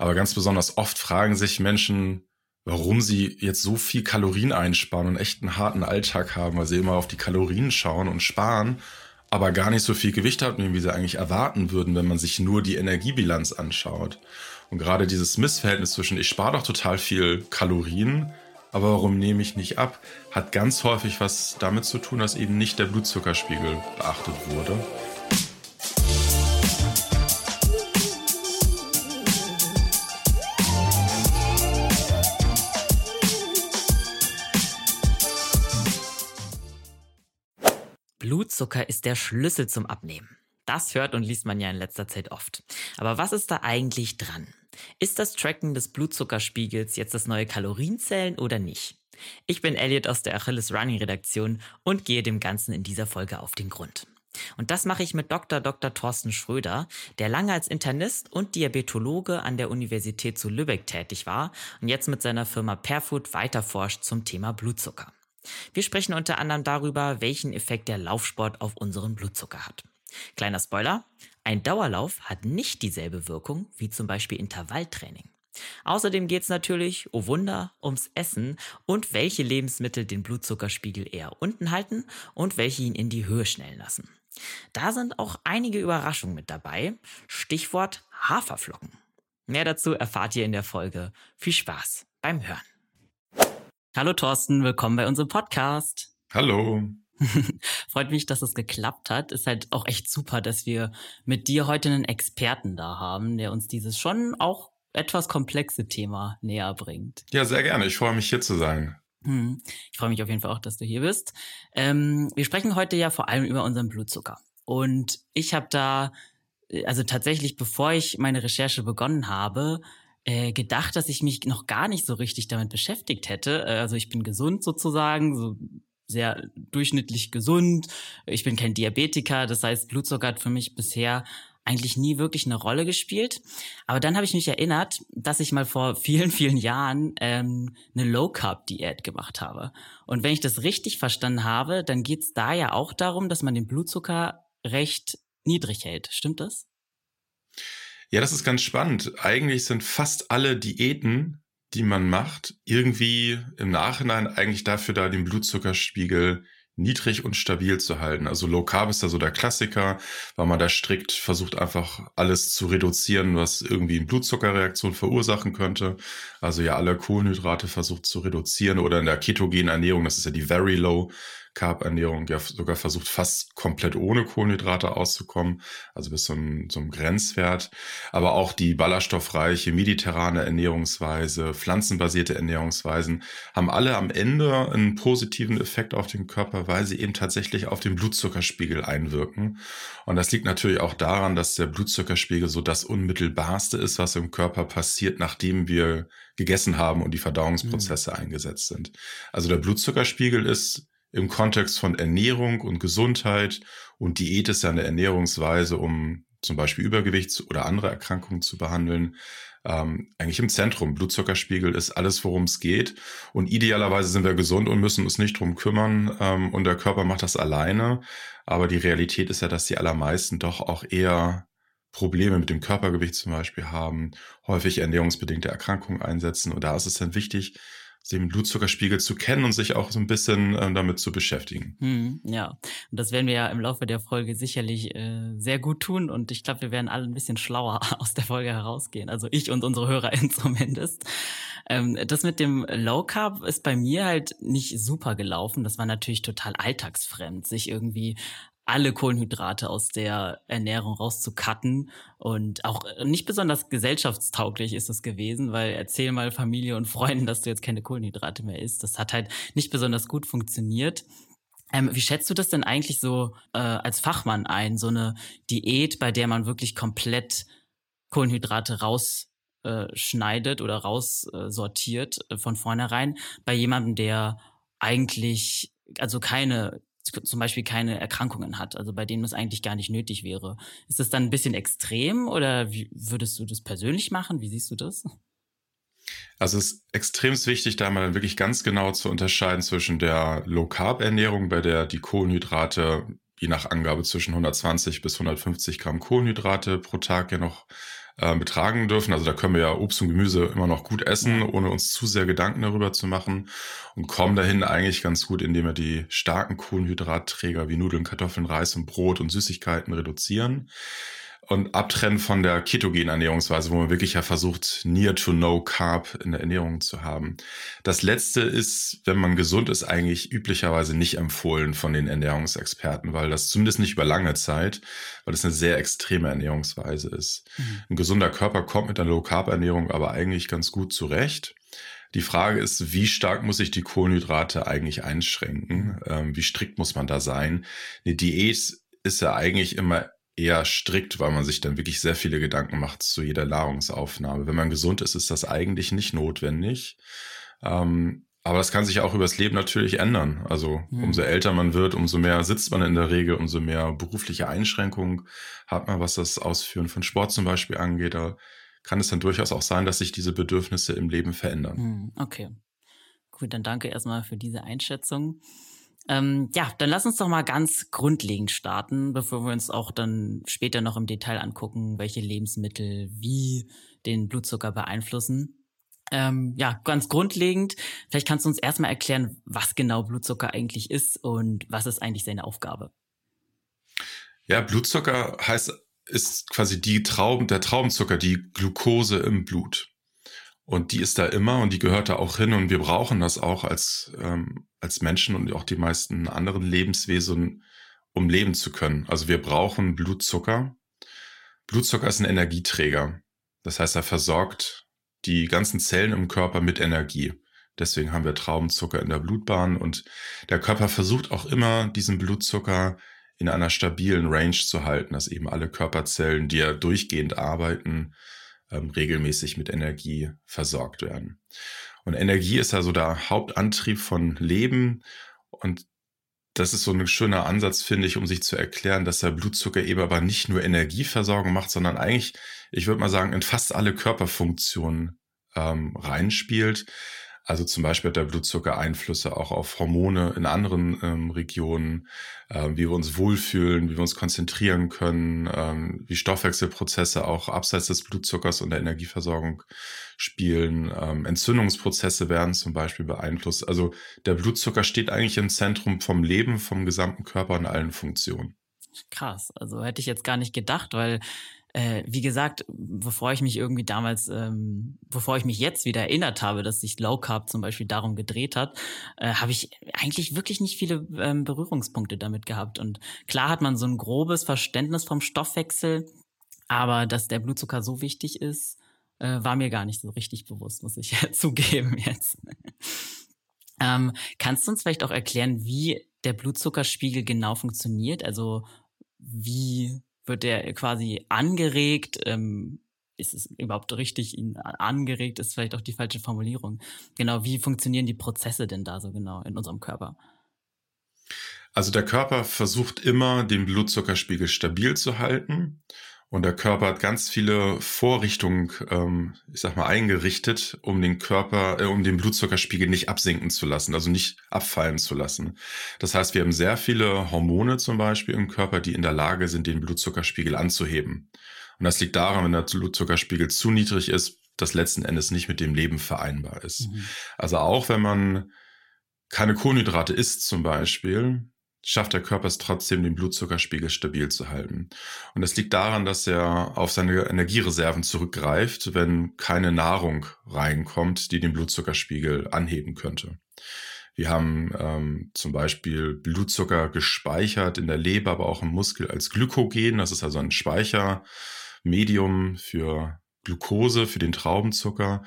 Aber ganz besonders oft fragen sich Menschen, warum sie jetzt so viel Kalorien einsparen und echt einen harten Alltag haben, weil sie immer auf die Kalorien schauen und sparen, aber gar nicht so viel Gewicht haben, wie sie eigentlich erwarten würden, wenn man sich nur die Energiebilanz anschaut. Und gerade dieses Missverhältnis zwischen ich spare doch total viel Kalorien, aber warum nehme ich nicht ab, hat ganz häufig was damit zu tun, dass eben nicht der Blutzuckerspiegel beachtet wurde. Blutzucker ist der Schlüssel zum Abnehmen. Das hört und liest man ja in letzter Zeit oft. Aber was ist da eigentlich dran? Ist das Tracken des Blutzuckerspiegels jetzt das neue Kalorienzählen oder nicht? Ich bin Elliot aus der Achilles Running Redaktion und gehe dem Ganzen in dieser Folge auf den Grund. Und das mache ich mit Dr. Dr. Thorsten Schröder, der lange als Internist und Diabetologe an der Universität zu Lübeck tätig war und jetzt mit seiner Firma Perfood weiterforscht zum Thema Blutzucker. Wir sprechen unter anderem darüber, welchen Effekt der Laufsport auf unseren Blutzucker hat. Kleiner Spoiler, ein Dauerlauf hat nicht dieselbe Wirkung wie zum Beispiel Intervalltraining. Außerdem geht es natürlich, oh Wunder, ums Essen und welche Lebensmittel den Blutzuckerspiegel eher unten halten und welche ihn in die Höhe schnellen lassen. Da sind auch einige Überraschungen mit dabei. Stichwort Haferflocken. Mehr dazu erfahrt ihr in der Folge. Viel Spaß beim Hören. Hallo Thorsten, willkommen bei unserem Podcast. Hallo. Freut mich, dass es geklappt hat. Ist halt auch echt super, dass wir mit dir heute einen Experten da haben, der uns dieses schon auch etwas komplexe Thema näher bringt. Ja, sehr gerne. Ich freue mich hier zu sein. Hm. Ich freue mich auf jeden Fall auch, dass du hier bist. Ähm, wir sprechen heute ja vor allem über unseren Blutzucker. Und ich habe da, also tatsächlich, bevor ich meine Recherche begonnen habe, äh, gedacht, dass ich mich noch gar nicht so richtig damit beschäftigt hätte. Äh, also ich bin gesund sozusagen, so sehr durchschnittlich gesund. Ich bin kein Diabetiker, das heißt, Blutzucker hat für mich bisher eigentlich nie wirklich eine Rolle gespielt. Aber dann habe ich mich erinnert, dass ich mal vor vielen, vielen Jahren ähm, eine Low-Carb-Diät gemacht habe. Und wenn ich das richtig verstanden habe, dann geht es da ja auch darum, dass man den Blutzucker recht niedrig hält. Stimmt das? Ja, das ist ganz spannend. Eigentlich sind fast alle Diäten, die man macht, irgendwie im Nachhinein eigentlich dafür da, den Blutzuckerspiegel niedrig und stabil zu halten. Also Low Carb ist da so der Klassiker, weil man da strikt versucht einfach alles zu reduzieren, was irgendwie eine Blutzuckerreaktion verursachen könnte. Also ja alle Kohlenhydrate versucht zu reduzieren oder in der ketogenen Ernährung, das ist ja die Very Low Carb-Ernährung ja sogar versucht, fast komplett ohne Kohlenhydrate auszukommen, also bis zum, zum Grenzwert. Aber auch die ballaststoffreiche mediterrane Ernährungsweise, pflanzenbasierte Ernährungsweisen haben alle am Ende einen positiven Effekt auf den Körper, weil sie eben tatsächlich auf den Blutzuckerspiegel einwirken. Und das liegt natürlich auch daran, dass der Blutzuckerspiegel so das unmittelbarste ist, was im Körper passiert, nachdem wir gegessen haben und die Verdauungsprozesse mhm. eingesetzt sind. Also der Blutzuckerspiegel ist im Kontext von Ernährung und Gesundheit und Diät ist ja eine Ernährungsweise, um zum Beispiel Übergewicht oder andere Erkrankungen zu behandeln, ähm, eigentlich im Zentrum. Blutzuckerspiegel ist alles, worum es geht. Und idealerweise sind wir gesund und müssen uns nicht drum kümmern. Ähm, und der Körper macht das alleine. Aber die Realität ist ja, dass die allermeisten doch auch eher Probleme mit dem Körpergewicht zum Beispiel haben, häufig ernährungsbedingte Erkrankungen einsetzen. Und da ist es dann wichtig, den Blutzuckerspiegel zu kennen und sich auch so ein bisschen äh, damit zu beschäftigen. Hm, ja, und das werden wir ja im Laufe der Folge sicherlich äh, sehr gut tun und ich glaube, wir werden alle ein bisschen schlauer aus der Folge herausgehen. Also ich und unsere Hörer zumindest. Ähm, das mit dem Low Carb ist bei mir halt nicht super gelaufen. Das war natürlich total alltagsfremd, sich irgendwie alle Kohlenhydrate aus der Ernährung rauszukatten. Und auch äh, nicht besonders gesellschaftstauglich ist das gewesen, weil erzähl mal Familie und Freunden, dass du jetzt keine Kohlenhydrate mehr isst. Das hat halt nicht besonders gut funktioniert. Ähm, wie schätzt du das denn eigentlich so äh, als Fachmann ein, so eine Diät, bei der man wirklich komplett Kohlenhydrate rausschneidet äh, oder raussortiert äh, von vornherein, bei jemandem, der eigentlich also keine zum Beispiel keine Erkrankungen hat, also bei denen es eigentlich gar nicht nötig wäre. Ist das dann ein bisschen extrem oder wie würdest du das persönlich machen? Wie siehst du das? Also es ist extrem wichtig, da mal wirklich ganz genau zu unterscheiden zwischen der Low-Carb-Ernährung, bei der die Kohlenhydrate je nach Angabe zwischen 120 bis 150 Gramm Kohlenhydrate pro Tag ja noch äh, betragen dürfen. Also da können wir ja Obst und Gemüse immer noch gut essen, ohne uns zu sehr Gedanken darüber zu machen und kommen dahin eigentlich ganz gut, indem wir die starken Kohlenhydratträger wie Nudeln, Kartoffeln, Reis und Brot und Süßigkeiten reduzieren und abtrennen von der ketogenen Ernährungsweise, wo man wirklich ja versucht, near to no carb in der Ernährung zu haben. Das letzte ist, wenn man gesund ist, eigentlich üblicherweise nicht empfohlen von den Ernährungsexperten, weil das zumindest nicht über lange Zeit, weil das eine sehr extreme Ernährungsweise ist. Mhm. Ein gesunder Körper kommt mit einer Low Carb Ernährung aber eigentlich ganz gut zurecht. Die Frage ist, wie stark muss ich die Kohlenhydrate eigentlich einschränken? Ähm, wie strikt muss man da sein? Eine Diät ist ja eigentlich immer eher strikt, weil man sich dann wirklich sehr viele Gedanken macht zu jeder Nahrungsaufnahme. Wenn man gesund ist, ist das eigentlich nicht notwendig. Ähm, aber das kann sich auch übers Leben natürlich ändern. Also mhm. umso älter man wird, umso mehr sitzt man in der Regel, umso mehr berufliche Einschränkungen hat man, was das Ausführen von Sport zum Beispiel angeht. Da kann es dann durchaus auch sein, dass sich diese Bedürfnisse im Leben verändern. Mhm. Okay. Gut, dann danke erstmal für diese Einschätzung. Ähm, ja, dann lass uns doch mal ganz grundlegend starten, bevor wir uns auch dann später noch im Detail angucken, welche Lebensmittel wie den Blutzucker beeinflussen. Ähm, ja, ganz grundlegend, vielleicht kannst du uns erstmal erklären, was genau Blutzucker eigentlich ist und was ist eigentlich seine Aufgabe. Ja, Blutzucker heißt, ist quasi die Trauben, der Traubenzucker, die Glucose im Blut. Und die ist da immer und die gehört da auch hin und wir brauchen das auch als, ähm, als Menschen und auch die meisten anderen Lebenswesen, um leben zu können. Also wir brauchen Blutzucker. Blutzucker ist ein Energieträger. Das heißt, er versorgt die ganzen Zellen im Körper mit Energie. Deswegen haben wir Traubenzucker in der Blutbahn und der Körper versucht auch immer, diesen Blutzucker in einer stabilen Range zu halten, dass eben alle Körperzellen, die ja durchgehend arbeiten, ähm, regelmäßig mit Energie versorgt werden. Und Energie ist also der Hauptantrieb von Leben und das ist so ein schöner Ansatz, finde ich, um sich zu erklären, dass der Blutzucker eben aber nicht nur Energieversorgung macht, sondern eigentlich, ich würde mal sagen, in fast alle Körperfunktionen ähm, reinspielt. Also zum Beispiel hat der Blutzucker Einflüsse auch auf Hormone in anderen ähm, Regionen, äh, wie wir uns wohlfühlen, wie wir uns konzentrieren können, ähm, wie Stoffwechselprozesse auch abseits des Blutzuckers und der Energieversorgung spielen. Ähm, Entzündungsprozesse werden zum Beispiel beeinflusst. Also der Blutzucker steht eigentlich im Zentrum vom Leben, vom gesamten Körper und allen Funktionen. Krass, also hätte ich jetzt gar nicht gedacht, weil äh, wie gesagt, bevor ich mich irgendwie damals, ähm, bevor ich mich jetzt wieder erinnert habe, dass sich Low Carb zum Beispiel darum gedreht hat, äh, habe ich eigentlich wirklich nicht viele ähm, Berührungspunkte damit gehabt. Und klar hat man so ein grobes Verständnis vom Stoffwechsel, aber dass der Blutzucker so wichtig ist, äh, war mir gar nicht so richtig bewusst, muss ich ja zugeben jetzt. ähm, kannst du uns vielleicht auch erklären, wie der Blutzuckerspiegel genau funktioniert? Also wie wird der quasi angeregt? Ähm, ist es überhaupt richtig, ihn angeregt ist vielleicht auch die falsche Formulierung. Genau, wie funktionieren die Prozesse denn da so genau in unserem Körper? Also der Körper versucht immer, den Blutzuckerspiegel stabil zu halten. Und der Körper hat ganz viele Vorrichtungen, ähm, ich sag mal, eingerichtet, um den Körper, äh, um den Blutzuckerspiegel nicht absinken zu lassen, also nicht abfallen zu lassen. Das heißt, wir haben sehr viele Hormone zum Beispiel im Körper, die in der Lage sind, den Blutzuckerspiegel anzuheben. Und das liegt daran, wenn der Blutzuckerspiegel zu niedrig ist, das letzten Endes nicht mit dem Leben vereinbar ist. Mhm. Also auch wenn man keine Kohlenhydrate isst zum Beispiel, schafft der Körper es trotzdem, den Blutzuckerspiegel stabil zu halten. Und das liegt daran, dass er auf seine Energiereserven zurückgreift, wenn keine Nahrung reinkommt, die den Blutzuckerspiegel anheben könnte. Wir haben ähm, zum Beispiel Blutzucker gespeichert in der Leber, aber auch im Muskel als Glykogen. Das ist also ein Speichermedium für Glucose, für den Traubenzucker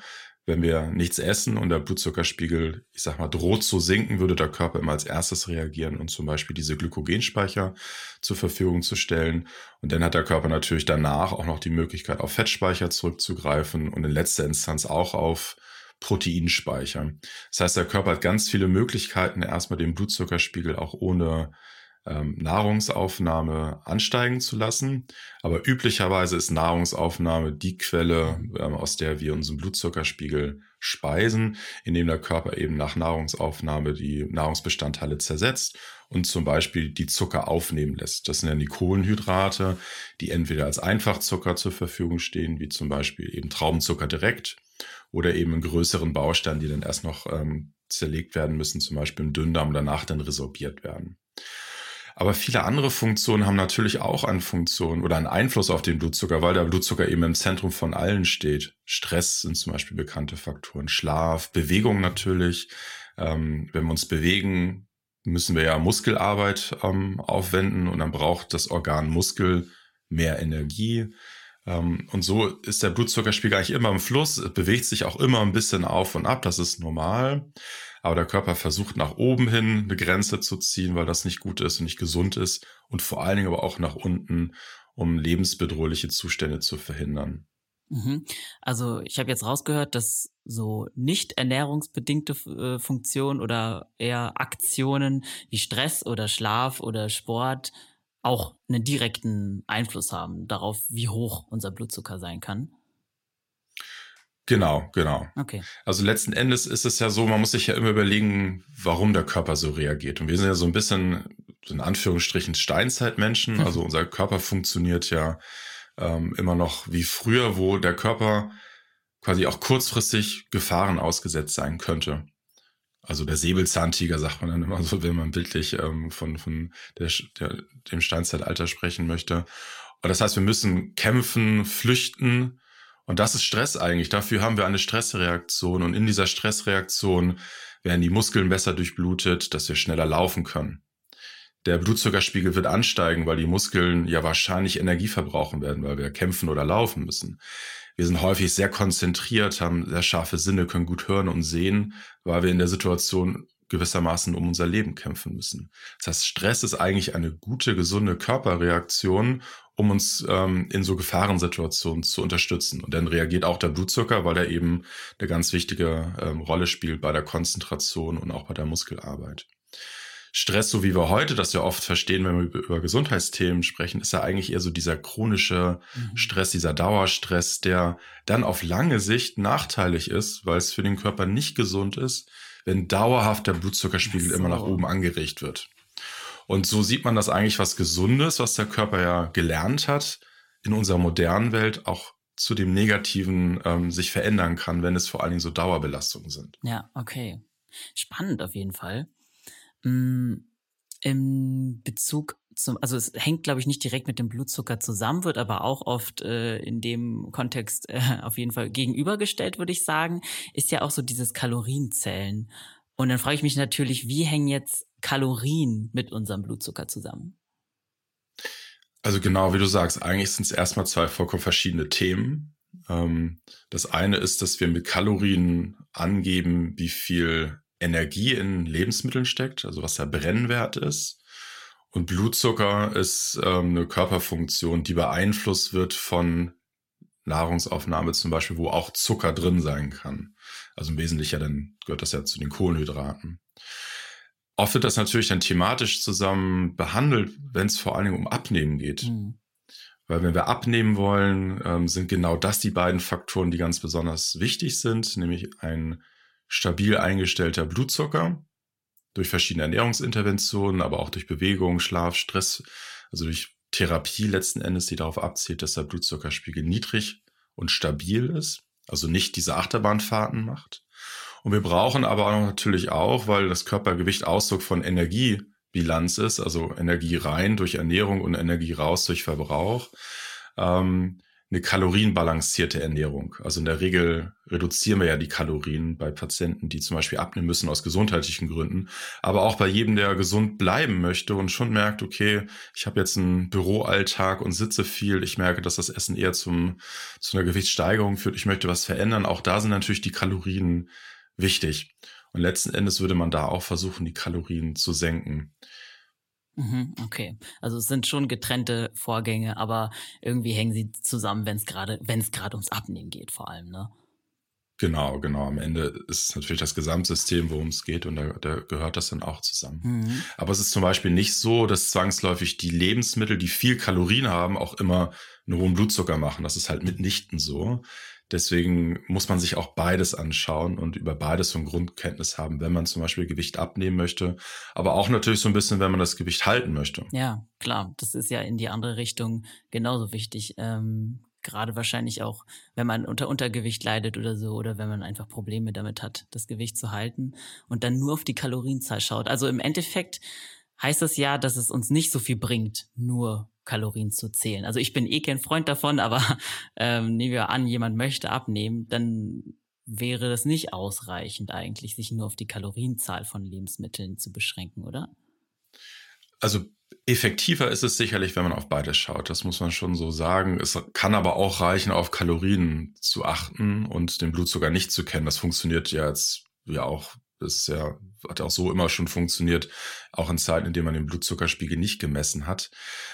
wenn wir nichts essen und der Blutzuckerspiegel, ich sag mal, droht zu sinken, würde der Körper immer als erstes reagieren und zum Beispiel diese Glykogenspeicher zur Verfügung zu stellen. Und dann hat der Körper natürlich danach auch noch die Möglichkeit, auf Fettspeicher zurückzugreifen und in letzter Instanz auch auf Proteinspeicher. Das heißt, der Körper hat ganz viele Möglichkeiten, erstmal den Blutzuckerspiegel auch ohne ähm, Nahrungsaufnahme ansteigen zu lassen. Aber üblicherweise ist Nahrungsaufnahme die Quelle, ähm, aus der wir unseren Blutzuckerspiegel speisen, indem der Körper eben nach Nahrungsaufnahme die Nahrungsbestandteile zersetzt und zum Beispiel die Zucker aufnehmen lässt. Das sind dann die Kohlenhydrate, die entweder als Einfachzucker zur Verfügung stehen, wie zum Beispiel eben Traubenzucker direkt oder eben in größeren Bausteinen, die dann erst noch ähm, zerlegt werden müssen, zum Beispiel im Dünndarm danach dann resorbiert werden. Aber viele andere Funktionen haben natürlich auch eine Funktion oder einen Einfluss auf den Blutzucker, weil der Blutzucker eben im Zentrum von allen steht. Stress sind zum Beispiel bekannte Faktoren, Schlaf, Bewegung natürlich. Ähm, wenn wir uns bewegen, müssen wir ja Muskelarbeit ähm, aufwenden und dann braucht das Organ Muskel mehr Energie. Ähm, und so ist der Blutzuckerspiegel eigentlich immer im Fluss, bewegt sich auch immer ein bisschen auf und ab, das ist normal aber der Körper versucht nach oben hin eine Grenze zu ziehen, weil das nicht gut ist und nicht gesund ist und vor allen Dingen aber auch nach unten, um lebensbedrohliche Zustände zu verhindern. Mhm. Also ich habe jetzt rausgehört, dass so nicht ernährungsbedingte äh, Funktionen oder eher Aktionen wie Stress oder Schlaf oder Sport auch einen direkten Einfluss haben darauf, wie hoch unser Blutzucker sein kann. Genau, genau. Okay. Also letzten Endes ist es ja so, man muss sich ja immer überlegen, warum der Körper so reagiert. Und wir sind ja so ein bisschen, in Anführungsstrichen, Steinzeitmenschen. Also unser Körper funktioniert ja ähm, immer noch wie früher, wo der Körper quasi auch kurzfristig Gefahren ausgesetzt sein könnte. Also der Säbelzahntiger sagt man dann immer so, wenn man bildlich ähm, von, von der, der, dem Steinzeitalter sprechen möchte. Und das heißt, wir müssen kämpfen, flüchten, und das ist Stress eigentlich. Dafür haben wir eine Stressreaktion. Und in dieser Stressreaktion werden die Muskeln besser durchblutet, dass wir schneller laufen können. Der Blutzuckerspiegel wird ansteigen, weil die Muskeln ja wahrscheinlich Energie verbrauchen werden, weil wir kämpfen oder laufen müssen. Wir sind häufig sehr konzentriert, haben sehr scharfe Sinne, können gut hören und sehen, weil wir in der Situation gewissermaßen um unser Leben kämpfen müssen. Das heißt, Stress ist eigentlich eine gute, gesunde Körperreaktion, um uns ähm, in so Gefahrensituationen zu unterstützen. Und dann reagiert auch der Blutzucker, weil er eben eine ganz wichtige ähm, Rolle spielt bei der Konzentration und auch bei der Muskelarbeit. Stress, so wie wir heute das ja oft verstehen, wenn wir über Gesundheitsthemen sprechen, ist ja eigentlich eher so dieser chronische mhm. Stress, dieser Dauerstress, der dann auf lange Sicht nachteilig ist, weil es für den Körper nicht gesund ist, wenn dauerhaft der Blutzuckerspiegel so. immer nach oben angeregt wird. Und so sieht man das eigentlich was Gesundes, was der Körper ja gelernt hat, in unserer modernen Welt auch zu dem Negativen ähm, sich verändern kann, wenn es vor allen Dingen so Dauerbelastungen sind. Ja, okay. Spannend auf jeden Fall. Mm, Im Bezug zum, also es hängt, glaube ich, nicht direkt mit dem Blutzucker zusammen, wird aber auch oft äh, in dem Kontext äh, auf jeden Fall gegenübergestellt, würde ich sagen, ist ja auch so dieses Kalorienzellen. Und dann frage ich mich natürlich, wie hängen jetzt Kalorien mit unserem Blutzucker zusammen? Also genau, wie du sagst, eigentlich sind es erstmal zwei vollkommen verschiedene Themen. Ähm, das eine ist, dass wir mit Kalorien angeben, wie viel Energie in Lebensmitteln steckt, also was der Brennwert ist. Und Blutzucker ist ähm, eine Körperfunktion, die beeinflusst wird von Nahrungsaufnahme zum Beispiel, wo auch Zucker drin sein kann. Also im Wesentlichen dann gehört das ja zu den Kohlenhydraten. Oft wird das natürlich dann thematisch zusammen behandelt, wenn es vor allen Dingen um Abnehmen geht. Mhm. Weil wenn wir abnehmen wollen, ähm, sind genau das die beiden Faktoren, die ganz besonders wichtig sind, nämlich ein stabil eingestellter Blutzucker durch verschiedene Ernährungsinterventionen, aber auch durch Bewegung, Schlaf, Stress, also durch Therapie letzten Endes, die darauf abzielt, dass der Blutzuckerspiegel niedrig und stabil ist, also nicht diese Achterbahnfahrten macht. Und wir brauchen aber auch natürlich auch, weil das Körpergewicht Ausdruck von Energiebilanz ist, also Energie rein durch Ernährung und Energie raus durch Verbrauch, ähm, eine kalorienbalancierte Ernährung. Also in der Regel reduzieren wir ja die Kalorien bei Patienten, die zum Beispiel abnehmen müssen aus gesundheitlichen Gründen, aber auch bei jedem, der gesund bleiben möchte und schon merkt, okay, ich habe jetzt einen Büroalltag und sitze viel, ich merke, dass das Essen eher zum, zu einer Gewichtssteigerung führt, ich möchte was verändern. Auch da sind natürlich die Kalorien wichtig. Und letzten Endes würde man da auch versuchen, die Kalorien zu senken. Mhm, okay, also es sind schon getrennte Vorgänge, aber irgendwie hängen sie zusammen, wenn es gerade, wenn es gerade ums Abnehmen geht, vor allem, ne? Genau, genau. Am Ende ist natürlich das Gesamtsystem, worum es geht, und da, da gehört das dann auch zusammen. Mhm. Aber es ist zum Beispiel nicht so, dass zwangsläufig die Lebensmittel, die viel Kalorien haben, auch immer einen hohen Blutzucker machen. Das ist halt mitnichten so. Deswegen muss man sich auch beides anschauen und über beides so ein Grundkenntnis haben, wenn man zum Beispiel Gewicht abnehmen möchte, aber auch natürlich so ein bisschen, wenn man das Gewicht halten möchte. Ja, klar, das ist ja in die andere Richtung genauso wichtig. Ähm, gerade wahrscheinlich auch, wenn man unter Untergewicht leidet oder so, oder wenn man einfach Probleme damit hat, das Gewicht zu halten und dann nur auf die Kalorienzahl schaut. Also im Endeffekt heißt das ja, dass es uns nicht so viel bringt, nur Kalorien zu zählen. Also ich bin eh kein Freund davon, aber ähm, nehmen wir an, jemand möchte abnehmen, dann wäre das nicht ausreichend eigentlich, sich nur auf die Kalorienzahl von Lebensmitteln zu beschränken, oder? Also effektiver ist es sicherlich, wenn man auf beides schaut. Das muss man schon so sagen. Es kann aber auch reichen, auf Kalorien zu achten und den Blutzucker nicht zu kennen. Das funktioniert ja jetzt ja auch das ist ja, hat auch so immer schon funktioniert, auch in Zeiten, in denen man den Blutzuckerspiegel nicht gemessen hat.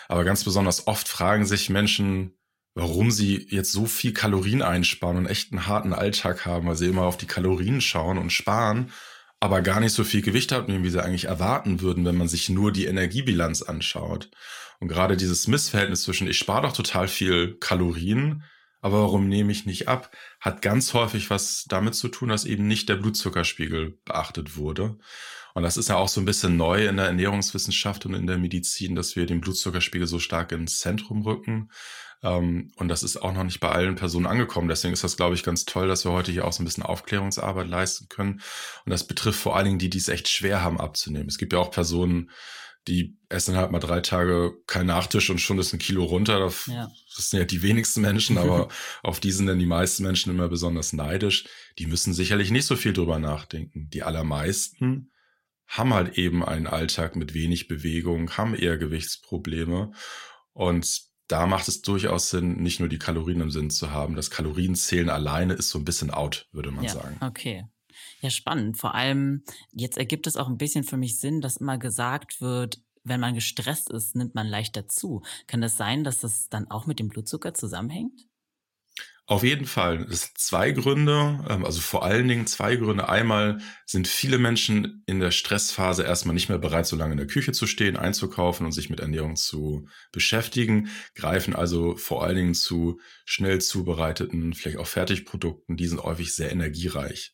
Aber ganz besonders oft fragen sich Menschen, warum sie jetzt so viel Kalorien einsparen und echt einen harten Alltag haben, weil sie immer auf die Kalorien schauen und sparen, aber gar nicht so viel Gewicht haben, wie sie eigentlich erwarten würden, wenn man sich nur die Energiebilanz anschaut. Und gerade dieses Missverhältnis zwischen, ich spare doch total viel Kalorien, aber warum nehme ich nicht ab? Hat ganz häufig was damit zu tun, dass eben nicht der Blutzuckerspiegel beachtet wurde. Und das ist ja auch so ein bisschen neu in der Ernährungswissenschaft und in der Medizin, dass wir den Blutzuckerspiegel so stark ins Zentrum rücken. Ähm, und das ist auch noch nicht bei allen Personen angekommen. Deswegen ist das, glaube ich, ganz toll, dass wir heute hier auch so ein bisschen Aufklärungsarbeit leisten können. Und das betrifft vor allen Dingen die, die es echt schwer haben abzunehmen. Es gibt ja auch Personen, die essen halt mal drei Tage kein Nachtisch und schon ist ein Kilo runter. Das, ja. das sind ja die wenigsten Menschen, aber auf die sind dann die meisten Menschen immer besonders neidisch. Die müssen sicherlich nicht so viel drüber nachdenken. Die allermeisten haben halt eben einen Alltag mit wenig Bewegung, haben eher Gewichtsprobleme und da macht es durchaus Sinn, nicht nur die Kalorien im Sinn zu haben. Das Kalorienzählen alleine ist so ein bisschen out, würde man ja, sagen. Okay. Ja, spannend. Vor allem, jetzt ergibt es auch ein bisschen für mich Sinn, dass immer gesagt wird, wenn man gestresst ist, nimmt man leichter zu. Kann das sein, dass das dann auch mit dem Blutzucker zusammenhängt? Auf jeden Fall. Es sind zwei Gründe, ähm, also vor allen Dingen zwei Gründe. Einmal sind viele Menschen in der Stressphase erstmal nicht mehr bereit, so lange in der Küche zu stehen, einzukaufen und sich mit Ernährung zu beschäftigen, greifen also vor allen Dingen zu schnell zubereiteten, vielleicht auch Fertigprodukten, die sind häufig sehr energiereich.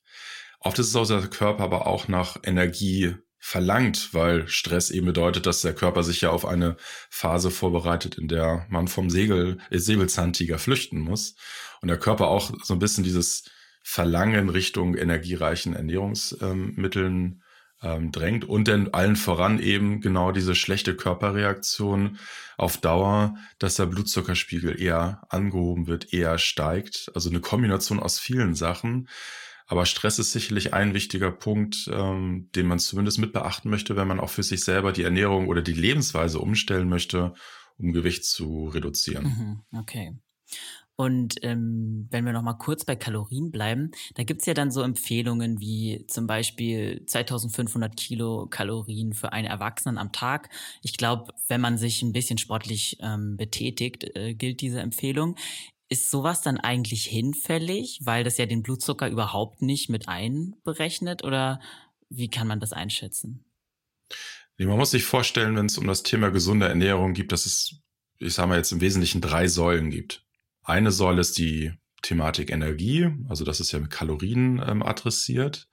Oft ist es auch, dass der Körper aber auch nach Energie verlangt, weil Stress eben bedeutet, dass der Körper sich ja auf eine Phase vorbereitet, in der man vom Segel, äh, Säbelzahntiger flüchten muss. Und der Körper auch so ein bisschen dieses Verlangen Richtung energiereichen Ernährungsmitteln ähm, drängt und dann allen voran eben genau diese schlechte Körperreaktion auf Dauer, dass der Blutzuckerspiegel eher angehoben wird, eher steigt. Also eine Kombination aus vielen Sachen, aber Stress ist sicherlich ein wichtiger Punkt, ähm, den man zumindest mit beachten möchte, wenn man auch für sich selber die Ernährung oder die Lebensweise umstellen möchte, um Gewicht zu reduzieren. Mhm, okay. Und ähm, wenn wir noch mal kurz bei Kalorien bleiben, da gibt's ja dann so Empfehlungen wie zum Beispiel 2500 Kilokalorien für einen Erwachsenen am Tag. Ich glaube, wenn man sich ein bisschen sportlich ähm, betätigt, äh, gilt diese Empfehlung. Ist sowas dann eigentlich hinfällig, weil das ja den Blutzucker überhaupt nicht mit einberechnet oder wie kann man das einschätzen? Man muss sich vorstellen, wenn es um das Thema gesunde Ernährung geht, dass es, ich sage mal jetzt im Wesentlichen drei Säulen gibt. Eine Säule ist die Thematik Energie, also das ist ja mit Kalorien ähm, adressiert.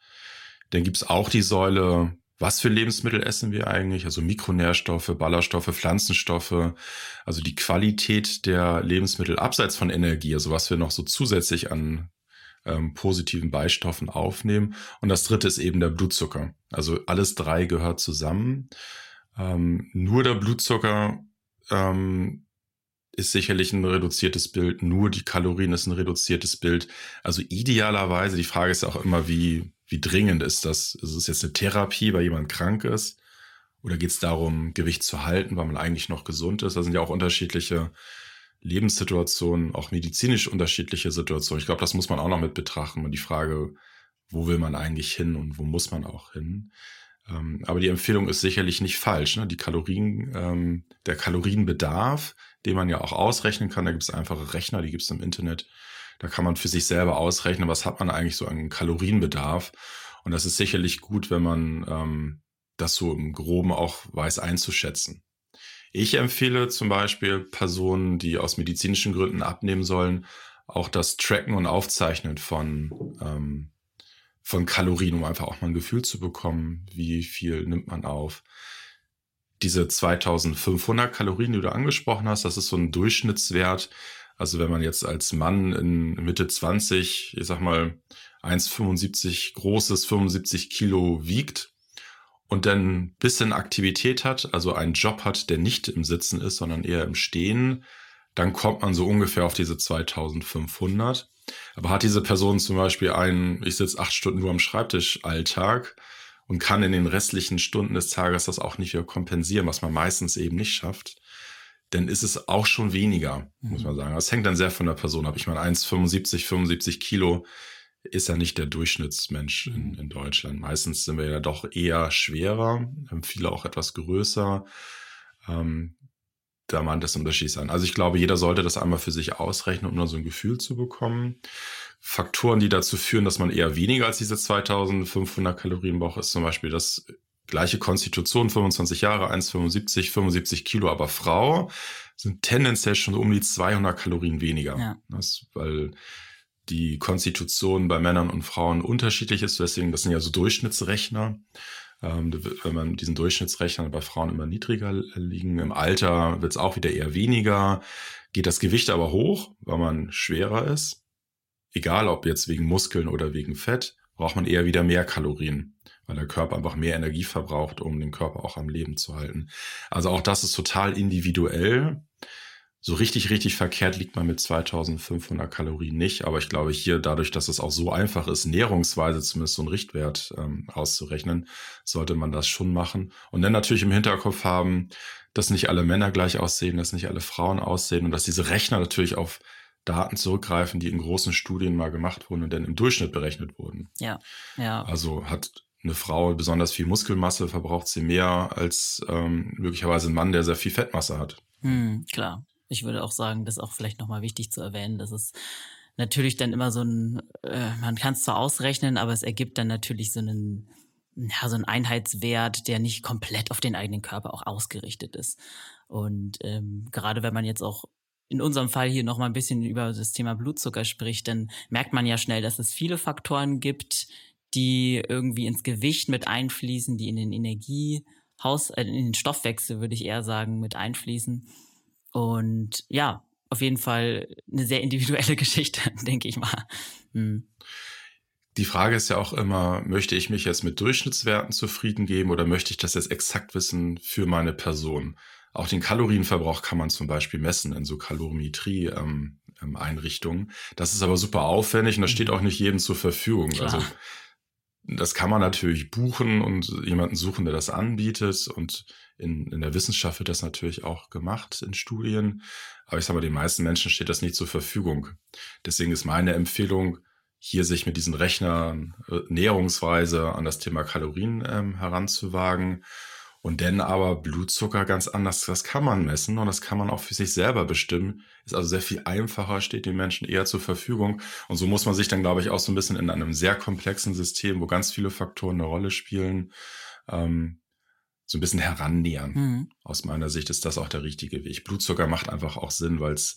Dann gibt es auch die Säule was für Lebensmittel essen wir eigentlich? Also Mikronährstoffe, Ballaststoffe, Pflanzenstoffe, also die Qualität der Lebensmittel abseits von Energie, also was wir noch so zusätzlich an ähm, positiven Beistoffen aufnehmen. Und das dritte ist eben der Blutzucker. Also alles drei gehört zusammen. Ähm, nur der Blutzucker ähm, ist sicherlich ein reduziertes Bild, nur die Kalorien ist ein reduziertes Bild. Also idealerweise, die Frage ist auch immer, wie, wie dringend ist das? Ist es jetzt eine Therapie, weil jemand krank ist? Oder geht es darum, Gewicht zu halten, weil man eigentlich noch gesund ist? Da sind ja auch unterschiedliche Lebenssituationen, auch medizinisch unterschiedliche Situationen. Ich glaube, das muss man auch noch mit betrachten. Und die Frage, wo will man eigentlich hin und wo muss man auch hin? Ähm, aber die Empfehlung ist sicherlich nicht falsch. Ne? Die Kalorien, ähm, der Kalorienbedarf, den man ja auch ausrechnen kann, da gibt es einfache Rechner, die gibt es im Internet Da kann man für sich selber ausrechnen, was hat man eigentlich so an Kalorienbedarf. Und das ist sicherlich gut, wenn man ähm, das so im Groben auch weiß einzuschätzen. Ich empfehle zum Beispiel Personen, die aus medizinischen Gründen abnehmen sollen, auch das Tracken und Aufzeichnen von, ähm, von Kalorien, um einfach auch mal ein Gefühl zu bekommen, wie viel nimmt man auf. Diese 2500 Kalorien, die du angesprochen hast, das ist so ein Durchschnittswert. Also wenn man jetzt als Mann in Mitte 20, ich sag mal 1,75 großes, 75 Kilo wiegt, und dann ein bisschen Aktivität hat, also einen Job hat, der nicht im Sitzen ist, sondern eher im Stehen, dann kommt man so ungefähr auf diese 2500. Aber hat diese Person zum Beispiel einen, ich sitze acht Stunden nur am Schreibtisch Alltag und kann in den restlichen Stunden des Tages das auch nicht wieder kompensieren, was man meistens eben nicht schafft, dann ist es auch schon weniger, muss mhm. man sagen. Das hängt dann sehr von der Person ab. Ich meine, 1,75, 75 Kilo ist ja nicht der Durchschnittsmensch in, mhm. in Deutschland. Meistens sind wir ja doch eher schwerer, viele auch etwas größer. Ähm, da man das Unterschied sein. Also ich glaube, jeder sollte das einmal für sich ausrechnen, um dann so ein Gefühl zu bekommen. Faktoren, die dazu führen, dass man eher weniger als diese 2500 Kalorien braucht, ist zum Beispiel das gleiche Konstitution, 25 Jahre, 1,75, 75 Kilo, aber Frau sind tendenziell schon um die 200 Kalorien weniger. Ja. Das, weil die Konstitution bei Männern und Frauen unterschiedlich ist. Deswegen, das sind ja so Durchschnittsrechner. Ähm, wenn man diesen Durchschnittsrechnern bei Frauen immer niedriger liegen. Im Alter wird es auch wieder eher weniger. Geht das Gewicht aber hoch, weil man schwerer ist. Egal ob jetzt wegen Muskeln oder wegen Fett, braucht man eher wieder mehr Kalorien, weil der Körper einfach mehr Energie verbraucht, um den Körper auch am Leben zu halten. Also auch das ist total individuell so richtig, richtig verkehrt liegt man mit 2500 Kalorien nicht. Aber ich glaube hier, dadurch, dass es auch so einfach ist, näherungsweise zumindest so einen Richtwert ähm, auszurechnen, sollte man das schon machen. Und dann natürlich im Hinterkopf haben, dass nicht alle Männer gleich aussehen, dass nicht alle Frauen aussehen und dass diese Rechner natürlich auf Daten zurückgreifen, die in großen Studien mal gemacht wurden und dann im Durchschnitt berechnet wurden. Ja, ja. Also hat eine Frau besonders viel Muskelmasse, verbraucht sie mehr als ähm, möglicherweise ein Mann, der sehr viel Fettmasse hat. Hm, klar, ich würde auch sagen, das ist auch vielleicht nochmal wichtig zu erwähnen, dass es natürlich dann immer so ein, äh, man kann es zwar ausrechnen, aber es ergibt dann natürlich so einen, ja, so einen Einheitswert, der nicht komplett auf den eigenen Körper auch ausgerichtet ist. Und ähm, gerade wenn man jetzt auch in unserem Fall hier nochmal ein bisschen über das Thema Blutzucker spricht, dann merkt man ja schnell, dass es viele Faktoren gibt, die irgendwie ins Gewicht mit einfließen, die in den Energiehaus, äh, in den Stoffwechsel, würde ich eher sagen, mit einfließen. Und ja, auf jeden Fall eine sehr individuelle Geschichte, denke ich mal. Hm. Die Frage ist ja auch immer, möchte ich mich jetzt mit Durchschnittswerten zufrieden geben oder möchte ich das jetzt exakt wissen für meine Person? Auch den Kalorienverbrauch kann man zum Beispiel messen in so Kalorimetrie-Einrichtungen. Ähm, das ist aber super aufwendig und das steht mhm. auch nicht jedem zur Verfügung. Klar. Also das kann man natürlich buchen und jemanden suchen, der das anbietet. Und in, in der Wissenschaft wird das natürlich auch gemacht in Studien. Aber ich sage mal, den meisten Menschen steht das nicht zur Verfügung. Deswegen ist meine Empfehlung, hier sich mit diesen Rechnern äh, näherungsweise an das Thema Kalorien ähm, heranzuwagen und dann aber Blutzucker ganz anders, das kann man messen und das kann man auch für sich selber bestimmen. Ist also sehr viel einfacher, steht den Menschen eher zur Verfügung. Und so muss man sich dann, glaube ich, auch so ein bisschen in einem sehr komplexen System, wo ganz viele Faktoren eine Rolle spielen, ähm, so ein bisschen herannähern. Mhm. Aus meiner Sicht ist das auch der richtige Weg. Blutzucker macht einfach auch Sinn, weil es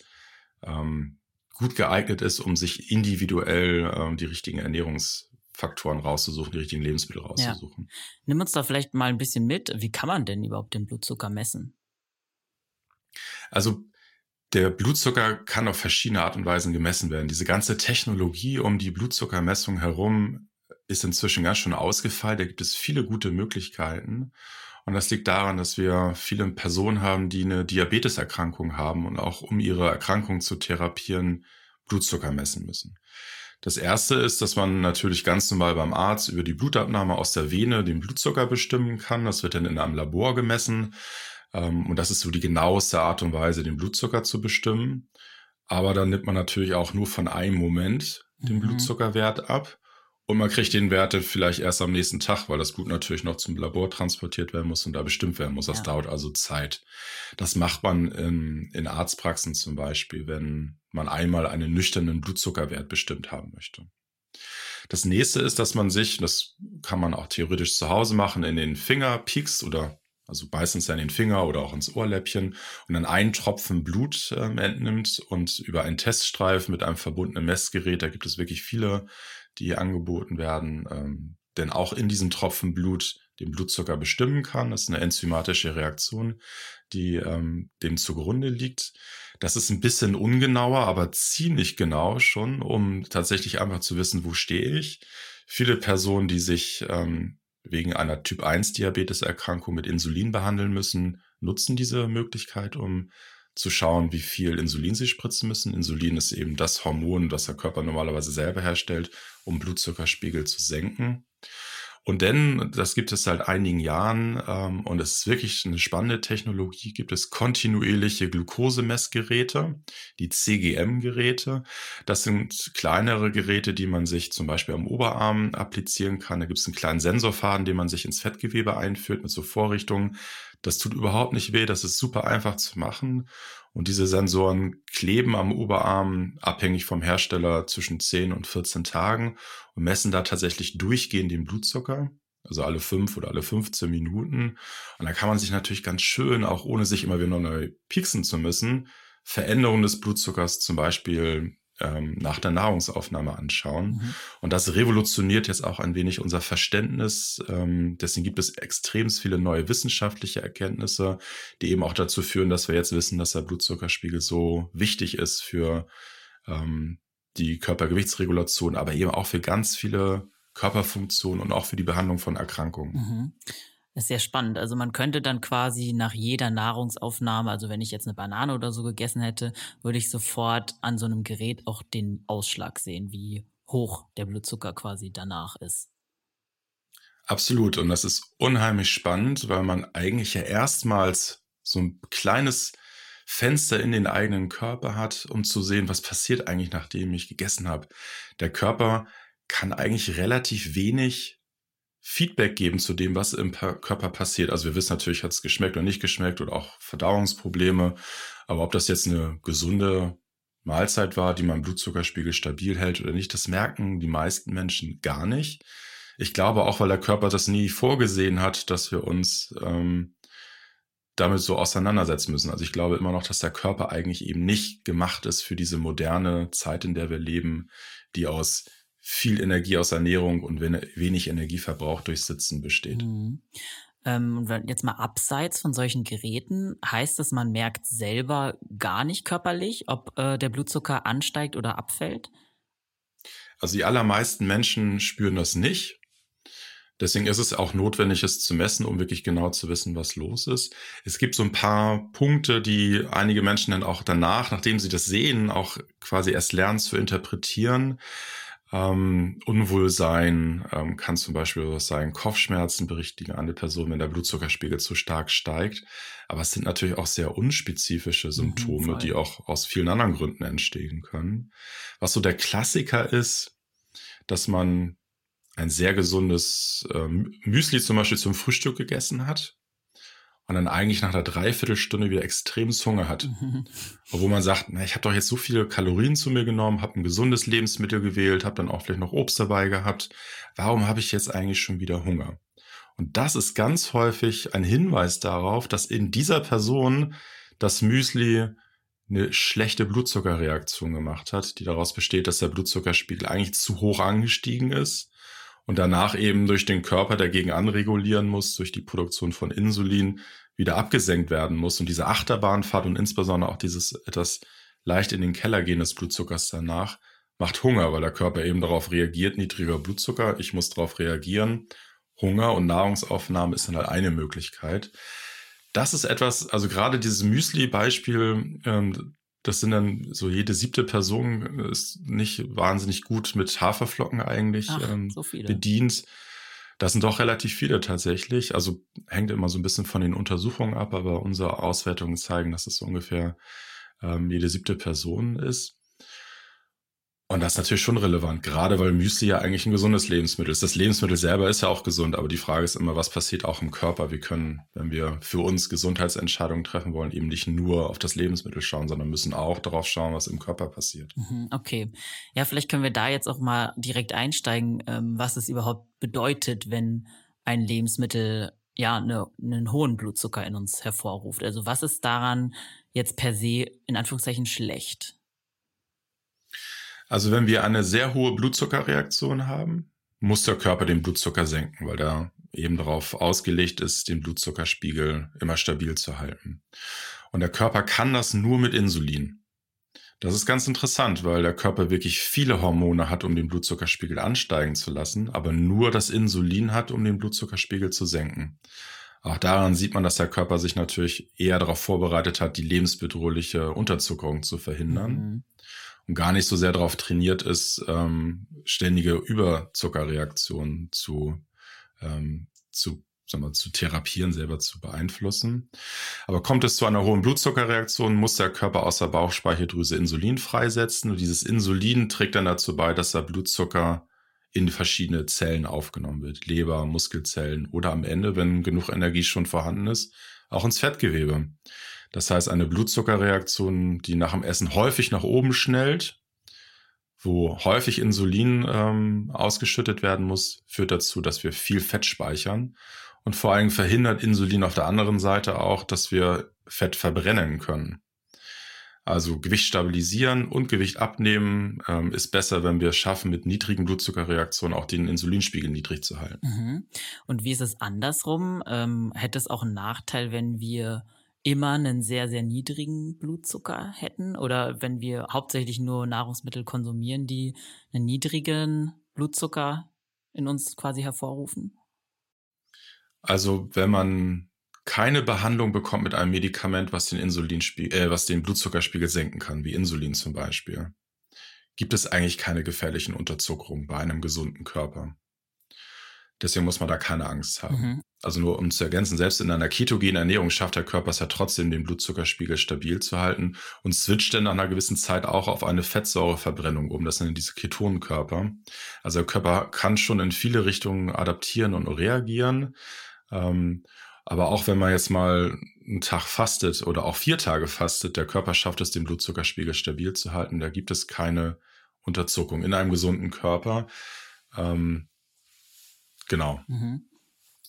ähm, gut geeignet ist, um sich individuell ähm, die richtigen Ernährungs Faktoren rauszusuchen, die richtigen Lebensmittel rauszusuchen. Ja. Nimm uns da vielleicht mal ein bisschen mit. Wie kann man denn überhaupt den Blutzucker messen? Also der Blutzucker kann auf verschiedene Art und Weisen gemessen werden. Diese ganze Technologie um die Blutzuckermessung herum ist inzwischen ganz schön ausgefeilt. Da gibt es viele gute Möglichkeiten. Und das liegt daran, dass wir viele Personen haben, die eine Diabeteserkrankung haben und auch um ihre Erkrankung zu therapieren, Blutzucker messen müssen. Das erste ist, dass man natürlich ganz normal beim Arzt über die Blutabnahme aus der Vene den Blutzucker bestimmen kann. Das wird dann in einem Labor gemessen. Ähm, und das ist so die genaueste Art und Weise, den Blutzucker zu bestimmen. Aber dann nimmt man natürlich auch nur von einem Moment den mhm. Blutzuckerwert ab. Und man kriegt den Werte vielleicht erst am nächsten Tag, weil das Blut natürlich noch zum Labor transportiert werden muss und da bestimmt werden muss. Das ja. dauert also Zeit. Das macht man in, in Arztpraxen zum Beispiel, wenn man einmal einen nüchternen Blutzuckerwert bestimmt haben möchte. Das nächste ist, dass man sich, das kann man auch theoretisch zu Hause machen, in den Finger piekst oder also meistens in den Finger oder auch ins Ohrläppchen und dann einen Tropfen Blut äh, entnimmt und über einen Teststreif mit einem verbundenen Messgerät, da gibt es wirklich viele, die angeboten werden, ähm, denn auch in diesem Tropfen Blut den Blutzucker bestimmen kann. Das ist eine enzymatische Reaktion, die ähm, dem zugrunde liegt. Das ist ein bisschen ungenauer, aber ziemlich genau schon, um tatsächlich einfach zu wissen, wo stehe ich. Viele Personen, die sich ähm, wegen einer Typ-1-Diabetes-Erkrankung mit Insulin behandeln müssen, nutzen diese Möglichkeit, um zu schauen, wie viel Insulin sie spritzen müssen. Insulin ist eben das Hormon, das der Körper normalerweise selber herstellt, um Blutzuckerspiegel zu senken. Und denn, das gibt es seit einigen Jahren ähm, und es ist wirklich eine spannende Technologie, gibt es kontinuierliche Glukosemessgeräte, die CGM-Geräte. Das sind kleinere Geräte, die man sich zum Beispiel am Oberarm applizieren kann. Da gibt es einen kleinen Sensorfaden, den man sich ins Fettgewebe einführt mit so Vorrichtungen. Das tut überhaupt nicht weh, das ist super einfach zu machen. Und diese Sensoren kleben am Oberarm abhängig vom Hersteller zwischen 10 und 14 Tagen und messen da tatsächlich durchgehend den Blutzucker. Also alle fünf oder alle 15 Minuten. Und da kann man sich natürlich ganz schön, auch ohne sich immer wieder neu pieksen zu müssen, Veränderungen des Blutzuckers zum Beispiel ähm, nach der Nahrungsaufnahme anschauen. Mhm. Und das revolutioniert jetzt auch ein wenig unser Verständnis. Ähm, deswegen gibt es extrem viele neue wissenschaftliche Erkenntnisse, die eben auch dazu führen, dass wir jetzt wissen, dass der Blutzuckerspiegel so wichtig ist für ähm, die Körpergewichtsregulation, aber eben auch für ganz viele Körperfunktionen und auch für die Behandlung von Erkrankungen. Mhm. Ist sehr spannend. Also man könnte dann quasi nach jeder Nahrungsaufnahme, also wenn ich jetzt eine Banane oder so gegessen hätte, würde ich sofort an so einem Gerät auch den Ausschlag sehen, wie hoch der Blutzucker quasi danach ist. Absolut. Und das ist unheimlich spannend, weil man eigentlich ja erstmals so ein kleines Fenster in den eigenen Körper hat, um zu sehen, was passiert eigentlich, nachdem ich gegessen habe. Der Körper kann eigentlich relativ wenig Feedback geben zu dem, was im Körper passiert. Also wir wissen natürlich, hat es geschmeckt oder nicht geschmeckt oder auch Verdauungsprobleme. Aber ob das jetzt eine gesunde Mahlzeit war, die meinen Blutzuckerspiegel stabil hält oder nicht, das merken die meisten Menschen gar nicht. Ich glaube auch, weil der Körper das nie vorgesehen hat, dass wir uns ähm, damit so auseinandersetzen müssen. Also ich glaube immer noch, dass der Körper eigentlich eben nicht gemacht ist für diese moderne Zeit, in der wir leben, die aus viel Energie aus Ernährung und wenig Energieverbrauch durch Sitzen besteht. Mhm. Ähm, jetzt mal abseits von solchen Geräten, heißt es, man merkt selber gar nicht körperlich, ob äh, der Blutzucker ansteigt oder abfällt? Also die allermeisten Menschen spüren das nicht. Deswegen ist es auch notwendig, es zu messen, um wirklich genau zu wissen, was los ist. Es gibt so ein paar Punkte, die einige Menschen dann auch danach, nachdem sie das sehen, auch quasi erst lernen zu interpretieren. Ähm, Unwohlsein ähm, kann zum Beispiel was sein, Kopfschmerzen berichtigen eine Person, wenn der Blutzuckerspiegel zu stark steigt. Aber es sind natürlich auch sehr unspezifische mhm, Symptome, mhm, die auch aus vielen anderen Gründen entstehen können. Was so der Klassiker ist, dass man ein sehr gesundes ähm, Müsli zum Beispiel zum Frühstück gegessen hat und dann eigentlich nach einer Dreiviertelstunde wieder extrem Hunger hat. Mhm. Obwohl man sagt, na, ich habe doch jetzt so viele Kalorien zu mir genommen, habe ein gesundes Lebensmittel gewählt, habe dann auch vielleicht noch Obst dabei gehabt. Warum habe ich jetzt eigentlich schon wieder Hunger? Und das ist ganz häufig ein Hinweis darauf, dass in dieser Person das Müsli eine schlechte Blutzuckerreaktion gemacht hat, die daraus besteht, dass der Blutzuckerspiegel eigentlich zu hoch angestiegen ist und danach eben durch den Körper dagegen anregulieren muss, durch die Produktion von Insulin wieder abgesenkt werden muss. Und diese Achterbahnfahrt und insbesondere auch dieses etwas leicht in den Keller gehen des Blutzuckers danach macht Hunger, weil der Körper eben darauf reagiert, niedriger Blutzucker, ich muss darauf reagieren. Hunger und Nahrungsaufnahme ist dann halt eine Möglichkeit. Das ist etwas, also gerade dieses Müsli-Beispiel, ähm, das sind dann so jede siebte Person ist nicht wahnsinnig gut mit Haferflocken eigentlich Ach, ähm, so bedient. Das sind doch relativ viele tatsächlich. Also hängt immer so ein bisschen von den Untersuchungen ab, aber unsere Auswertungen zeigen, dass es so ungefähr ähm, jede siebte Person ist. Und das ist natürlich schon relevant, gerade weil Müsli ja eigentlich ein gesundes Lebensmittel ist. Das Lebensmittel selber ist ja auch gesund, aber die Frage ist immer, was passiert auch im Körper? Wir können, wenn wir für uns Gesundheitsentscheidungen treffen wollen, eben nicht nur auf das Lebensmittel schauen, sondern müssen auch darauf schauen, was im Körper passiert. Mhm, okay. Ja, vielleicht können wir da jetzt auch mal direkt einsteigen, ähm, was es überhaupt bedeutet, wenn ein Lebensmittel ja eine, einen hohen Blutzucker in uns hervorruft. Also was ist daran jetzt per se in Anführungszeichen schlecht? Also wenn wir eine sehr hohe Blutzuckerreaktion haben, muss der Körper den Blutzucker senken, weil der eben darauf ausgelegt ist, den Blutzuckerspiegel immer stabil zu halten. Und der Körper kann das nur mit Insulin. Das ist ganz interessant, weil der Körper wirklich viele Hormone hat, um den Blutzuckerspiegel ansteigen zu lassen, aber nur das Insulin hat, um den Blutzuckerspiegel zu senken. Auch daran sieht man, dass der Körper sich natürlich eher darauf vorbereitet hat, die lebensbedrohliche Unterzuckerung zu verhindern. Mhm und gar nicht so sehr darauf trainiert ist, ähm, ständige Überzuckerreaktionen zu, ähm, zu, sagen wir, zu therapieren, selber zu beeinflussen. Aber kommt es zu einer hohen Blutzuckerreaktion, muss der Körper aus der Bauchspeicheldrüse Insulin freisetzen. Und dieses Insulin trägt dann dazu bei, dass der Blutzucker in verschiedene Zellen aufgenommen wird. Leber, Muskelzellen oder am Ende, wenn genug Energie schon vorhanden ist, auch ins Fettgewebe. Das heißt, eine Blutzuckerreaktion, die nach dem Essen häufig nach oben schnellt, wo häufig Insulin ähm, ausgeschüttet werden muss, führt dazu, dass wir viel Fett speichern. Und vor allem verhindert Insulin auf der anderen Seite auch, dass wir Fett verbrennen können. Also Gewicht stabilisieren und Gewicht abnehmen ähm, ist besser, wenn wir es schaffen, mit niedrigen Blutzuckerreaktionen auch den Insulinspiegel niedrig zu halten. Mhm. Und wie ist es andersrum? Ähm, hätte es auch einen Nachteil, wenn wir immer einen sehr, sehr niedrigen Blutzucker hätten oder wenn wir hauptsächlich nur Nahrungsmittel konsumieren, die einen niedrigen Blutzucker in uns quasi hervorrufen? Also wenn man keine Behandlung bekommt mit einem Medikament, was den Insulinspiegel, äh, was den Blutzuckerspiegel senken kann, wie Insulin zum Beispiel, gibt es eigentlich keine gefährlichen Unterzuckerungen bei einem gesunden Körper. Deswegen muss man da keine Angst haben. Mhm. Also nur um zu ergänzen, selbst in einer ketogenen Ernährung schafft der Körper es ja trotzdem, den Blutzuckerspiegel stabil zu halten und switcht dann nach einer gewissen Zeit auch auf eine Fettsäureverbrennung um. Das sind diese Ketonenkörper. Also der Körper kann schon in viele Richtungen adaptieren und reagieren. Ähm, aber auch wenn man jetzt mal einen Tag fastet oder auch vier Tage fastet, der Körper schafft es, den Blutzuckerspiegel stabil zu halten. Da gibt es keine Unterzuckung in einem gesunden Körper. Ähm, Genau. Mhm.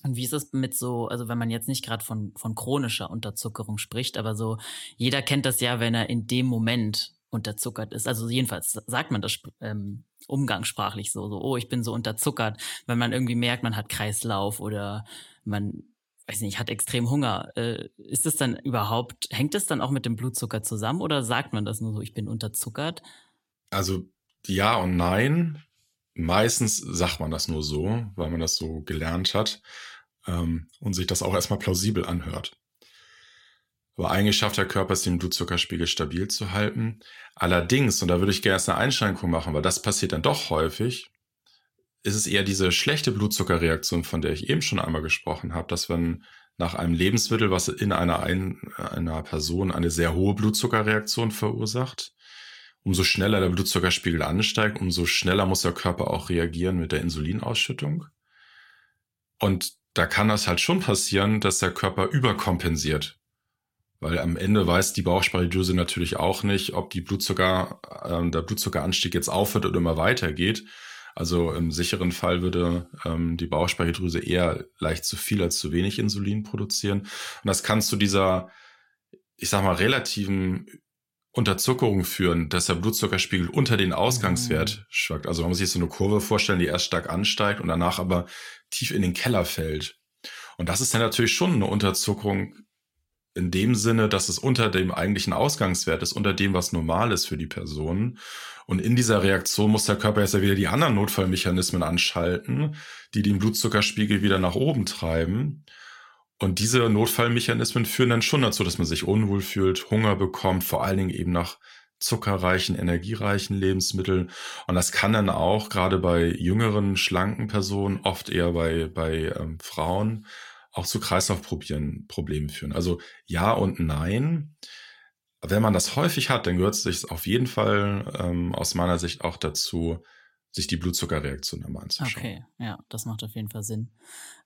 Und wie ist es mit so, also wenn man jetzt nicht gerade von, von chronischer Unterzuckerung spricht, aber so, jeder kennt das ja, wenn er in dem Moment unterzuckert ist. Also jedenfalls sagt man das ähm, umgangssprachlich so, so, oh, ich bin so unterzuckert, wenn man irgendwie merkt, man hat Kreislauf oder man, weiß nicht, hat extrem Hunger. Äh, ist das dann überhaupt, hängt das dann auch mit dem Blutzucker zusammen oder sagt man das nur so, ich bin unterzuckert? Also ja und nein. Meistens sagt man das nur so, weil man das so gelernt hat ähm, und sich das auch erstmal plausibel anhört. Aber eigentlich schafft der Körper es, den Blutzuckerspiegel stabil zu halten. Allerdings, und da würde ich gerne eine Einschränkung machen, weil das passiert dann doch häufig, ist es eher diese schlechte Blutzuckerreaktion, von der ich eben schon einmal gesprochen habe, dass wenn nach einem Lebensmittel, was in einer, einer Person eine sehr hohe Blutzuckerreaktion verursacht, umso schneller der Blutzuckerspiegel ansteigt, umso schneller muss der Körper auch reagieren mit der Insulinausschüttung. Und da kann das halt schon passieren, dass der Körper überkompensiert. Weil am Ende weiß die Bauchspeicheldrüse natürlich auch nicht, ob die Blutzucker, äh, der Blutzuckeranstieg jetzt aufhört oder immer weitergeht. Also im sicheren Fall würde ähm, die Bauchspeicheldrüse eher leicht zu viel als zu wenig Insulin produzieren. Und das kann zu dieser, ich sag mal, relativen Unterzuckerung führen, dass der Blutzuckerspiegel unter den Ausgangswert mhm. schwankt. Also man muss sich so eine Kurve vorstellen, die erst stark ansteigt und danach aber tief in den Keller fällt. Und das ist dann natürlich schon eine Unterzuckerung in dem Sinne, dass es unter dem eigentlichen Ausgangswert ist, unter dem, was normal ist für die Person. Und in dieser Reaktion muss der Körper jetzt ja wieder die anderen Notfallmechanismen anschalten, die den Blutzuckerspiegel wieder nach oben treiben. Und diese Notfallmechanismen führen dann schon dazu, dass man sich unwohl fühlt, Hunger bekommt, vor allen Dingen eben nach zuckerreichen, energiereichen Lebensmitteln. Und das kann dann auch gerade bei jüngeren, schlanken Personen, oft eher bei, bei ähm, Frauen, auch zu Kreislaufproblemen führen. Also ja und nein. wenn man das häufig hat, dann gehört es sich auf jeden Fall ähm, aus meiner Sicht auch dazu, sich die Blutzuckerreaktion einmal anzuschauen. Okay, ja, das macht auf jeden Fall Sinn.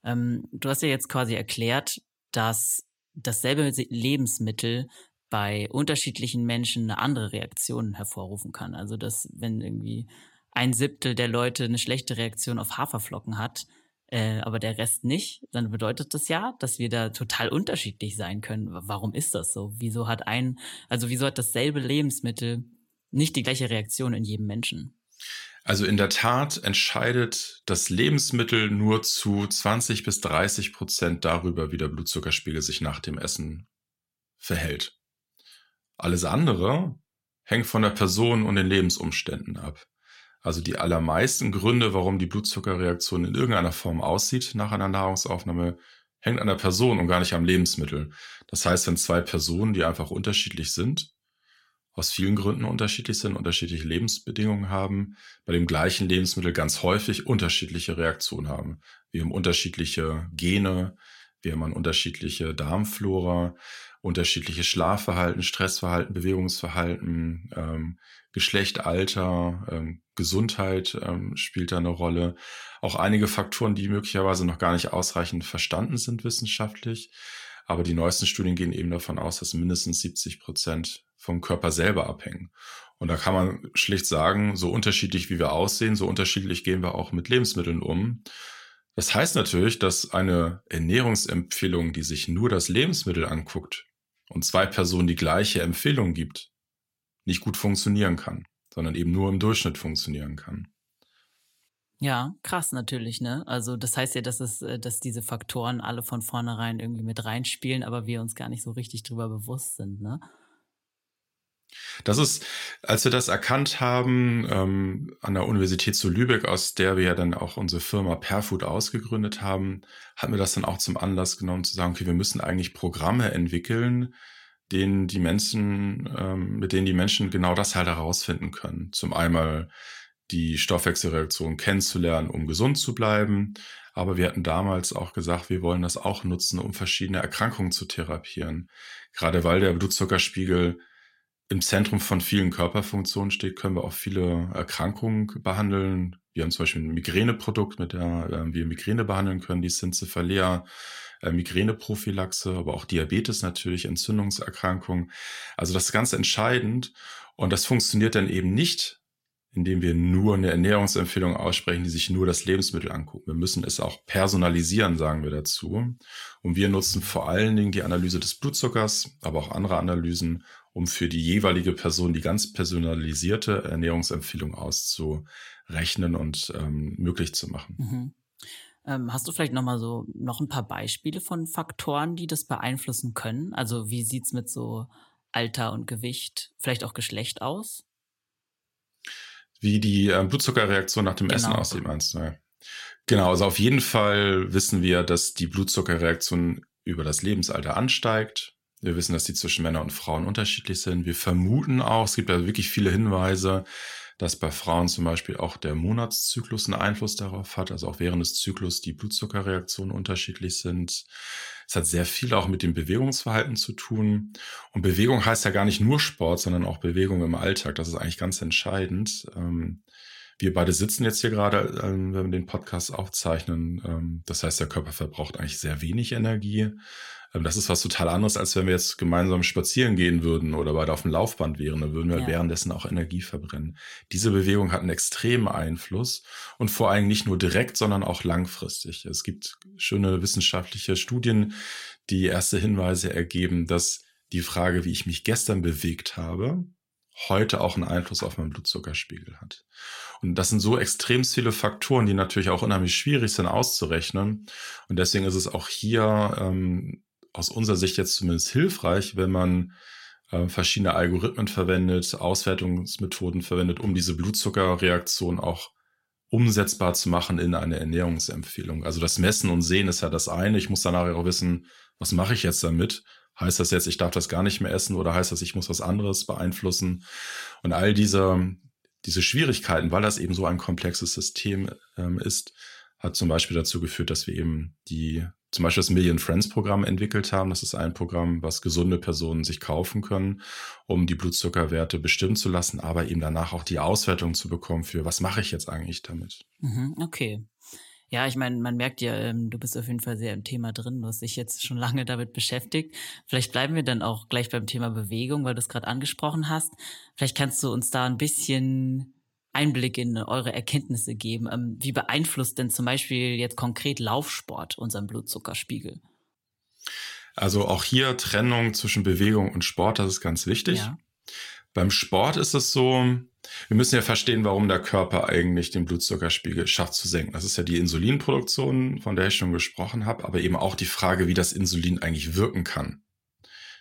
Ähm, du hast ja jetzt quasi erklärt, dass dasselbe Lebensmittel bei unterschiedlichen Menschen eine andere Reaktion hervorrufen kann. Also dass wenn irgendwie ein Siebtel der Leute eine schlechte Reaktion auf Haferflocken hat, äh, aber der Rest nicht, dann bedeutet das ja, dass wir da total unterschiedlich sein können. Warum ist das so? Wieso hat ein, also wieso hat dasselbe Lebensmittel nicht die gleiche Reaktion in jedem Menschen? Also in der Tat entscheidet das Lebensmittel nur zu 20 bis 30 Prozent darüber, wie der Blutzuckerspiegel sich nach dem Essen verhält. Alles andere hängt von der Person und den Lebensumständen ab. Also die allermeisten Gründe, warum die Blutzuckerreaktion in irgendeiner Form aussieht nach einer Nahrungsaufnahme, hängt an der Person und gar nicht am Lebensmittel. Das heißt, wenn zwei Personen, die einfach unterschiedlich sind, aus vielen Gründen unterschiedlich sind, unterschiedliche Lebensbedingungen haben, bei dem gleichen Lebensmittel ganz häufig unterschiedliche Reaktionen haben. Wir haben unterschiedliche Gene, wir haben unterschiedliche Darmflora, unterschiedliche Schlafverhalten, Stressverhalten, Bewegungsverhalten, ähm, Geschlecht, Alter, ähm, Gesundheit ähm, spielt da eine Rolle. Auch einige Faktoren, die möglicherweise noch gar nicht ausreichend verstanden sind wissenschaftlich. Aber die neuesten Studien gehen eben davon aus, dass mindestens 70 Prozent vom Körper selber abhängen. Und da kann man schlicht sagen, so unterschiedlich wie wir aussehen, so unterschiedlich gehen wir auch mit Lebensmitteln um. Das heißt natürlich, dass eine Ernährungsempfehlung, die sich nur das Lebensmittel anguckt und zwei Personen die gleiche Empfehlung gibt, nicht gut funktionieren kann, sondern eben nur im Durchschnitt funktionieren kann. Ja, krass natürlich, ne? Also das heißt ja, dass es, äh, dass diese Faktoren alle von vornherein irgendwie mit reinspielen, aber wir uns gar nicht so richtig drüber bewusst sind, ne? Das ist, als wir das erkannt haben, ähm, an der Universität zu Lübeck, aus der wir ja dann auch unsere Firma Perfood ausgegründet haben, hatten wir das dann auch zum Anlass genommen zu sagen, okay, wir müssen eigentlich Programme entwickeln, denen die Menschen, ähm, mit denen die Menschen genau das halt herausfinden können. Zum einmal die Stoffwechselreaktion kennenzulernen, um gesund zu bleiben. Aber wir hatten damals auch gesagt, wir wollen das auch nutzen, um verschiedene Erkrankungen zu therapieren. Gerade weil der Blutzuckerspiegel im Zentrum von vielen Körperfunktionen steht, können wir auch viele Erkrankungen behandeln. Wir haben zum Beispiel ein Migräneprodukt, mit der äh, wir Migräne behandeln können, die Syncephalia, äh, Migräneprophylaxe, aber auch Diabetes natürlich, Entzündungserkrankungen. Also das ist ganz entscheidend. Und das funktioniert dann eben nicht indem wir nur eine Ernährungsempfehlung aussprechen, die sich nur das Lebensmittel angucken. Wir müssen es auch personalisieren, sagen wir dazu. Und wir nutzen vor allen Dingen die Analyse des Blutzuckers, aber auch andere Analysen, um für die jeweilige Person die ganz personalisierte Ernährungsempfehlung auszurechnen und ähm, möglich zu machen. Mhm. Ähm, hast du vielleicht noch mal so noch ein paar Beispiele von Faktoren, die das beeinflussen können? Also wie sieht's mit so Alter und Gewicht, vielleicht auch Geschlecht aus? Wie die äh, Blutzuckerreaktion nach dem genau. Essen aussieht, meinst du? Ja. Genau, also auf jeden Fall wissen wir, dass die Blutzuckerreaktion über das Lebensalter ansteigt. Wir wissen, dass die zwischen Männern und Frauen unterschiedlich sind. Wir vermuten auch, es gibt ja wirklich viele Hinweise, dass bei Frauen zum Beispiel auch der Monatszyklus einen Einfluss darauf hat, also auch während des Zyklus die Blutzuckerreaktionen unterschiedlich sind. Es hat sehr viel auch mit dem Bewegungsverhalten zu tun. Und Bewegung heißt ja gar nicht nur Sport, sondern auch Bewegung im Alltag. Das ist eigentlich ganz entscheidend. Ähm, wir beide sitzen jetzt hier gerade, ähm, wenn wir den Podcast aufzeichnen. Ähm, das heißt, der Körper verbraucht eigentlich sehr wenig Energie. Ähm, das ist was total anderes, als wenn wir jetzt gemeinsam spazieren gehen würden oder beide auf dem Laufband wären. Dann würden wir ja. währenddessen auch Energie verbrennen. Diese Bewegung hat einen extremen Einfluss und vor allem nicht nur direkt, sondern auch langfristig. Es gibt schöne wissenschaftliche Studien, die erste Hinweise ergeben, dass die Frage, wie ich mich gestern bewegt habe, heute auch einen Einfluss auf meinen Blutzuckerspiegel hat. Und das sind so extrem viele Faktoren, die natürlich auch unheimlich schwierig sind auszurechnen. Und deswegen ist es auch hier ähm, aus unserer Sicht jetzt zumindest hilfreich, wenn man äh, verschiedene Algorithmen verwendet, Auswertungsmethoden verwendet, um diese Blutzuckerreaktion auch umsetzbar zu machen in eine Ernährungsempfehlung. Also das Messen und Sehen ist ja das eine. Ich muss danach auch wissen, was mache ich jetzt damit? Heißt das jetzt, ich darf das gar nicht mehr essen oder heißt das, ich muss was anderes beeinflussen? Und all diese, diese Schwierigkeiten, weil das eben so ein komplexes System ähm, ist, hat zum Beispiel dazu geführt, dass wir eben die, zum Beispiel das Million Friends Programm entwickelt haben. Das ist ein Programm, was gesunde Personen sich kaufen können, um die Blutzuckerwerte bestimmen zu lassen, aber eben danach auch die Auswertung zu bekommen für, was mache ich jetzt eigentlich damit? Mhm, okay. Ja, ich meine, man merkt ja, ähm, du bist auf jeden Fall sehr im Thema drin. Du hast dich jetzt schon lange damit beschäftigt. Vielleicht bleiben wir dann auch gleich beim Thema Bewegung, weil du es gerade angesprochen hast. Vielleicht kannst du uns da ein bisschen Einblick in eure Erkenntnisse geben. Ähm, wie beeinflusst denn zum Beispiel jetzt konkret Laufsport unseren Blutzuckerspiegel? Also auch hier Trennung zwischen Bewegung und Sport, das ist ganz wichtig. Ja. Beim Sport ist es so, wir müssen ja verstehen, warum der Körper eigentlich den Blutzuckerspiegel schafft zu senken. Das ist ja die Insulinproduktion, von der ich schon gesprochen habe, aber eben auch die Frage, wie das Insulin eigentlich wirken kann.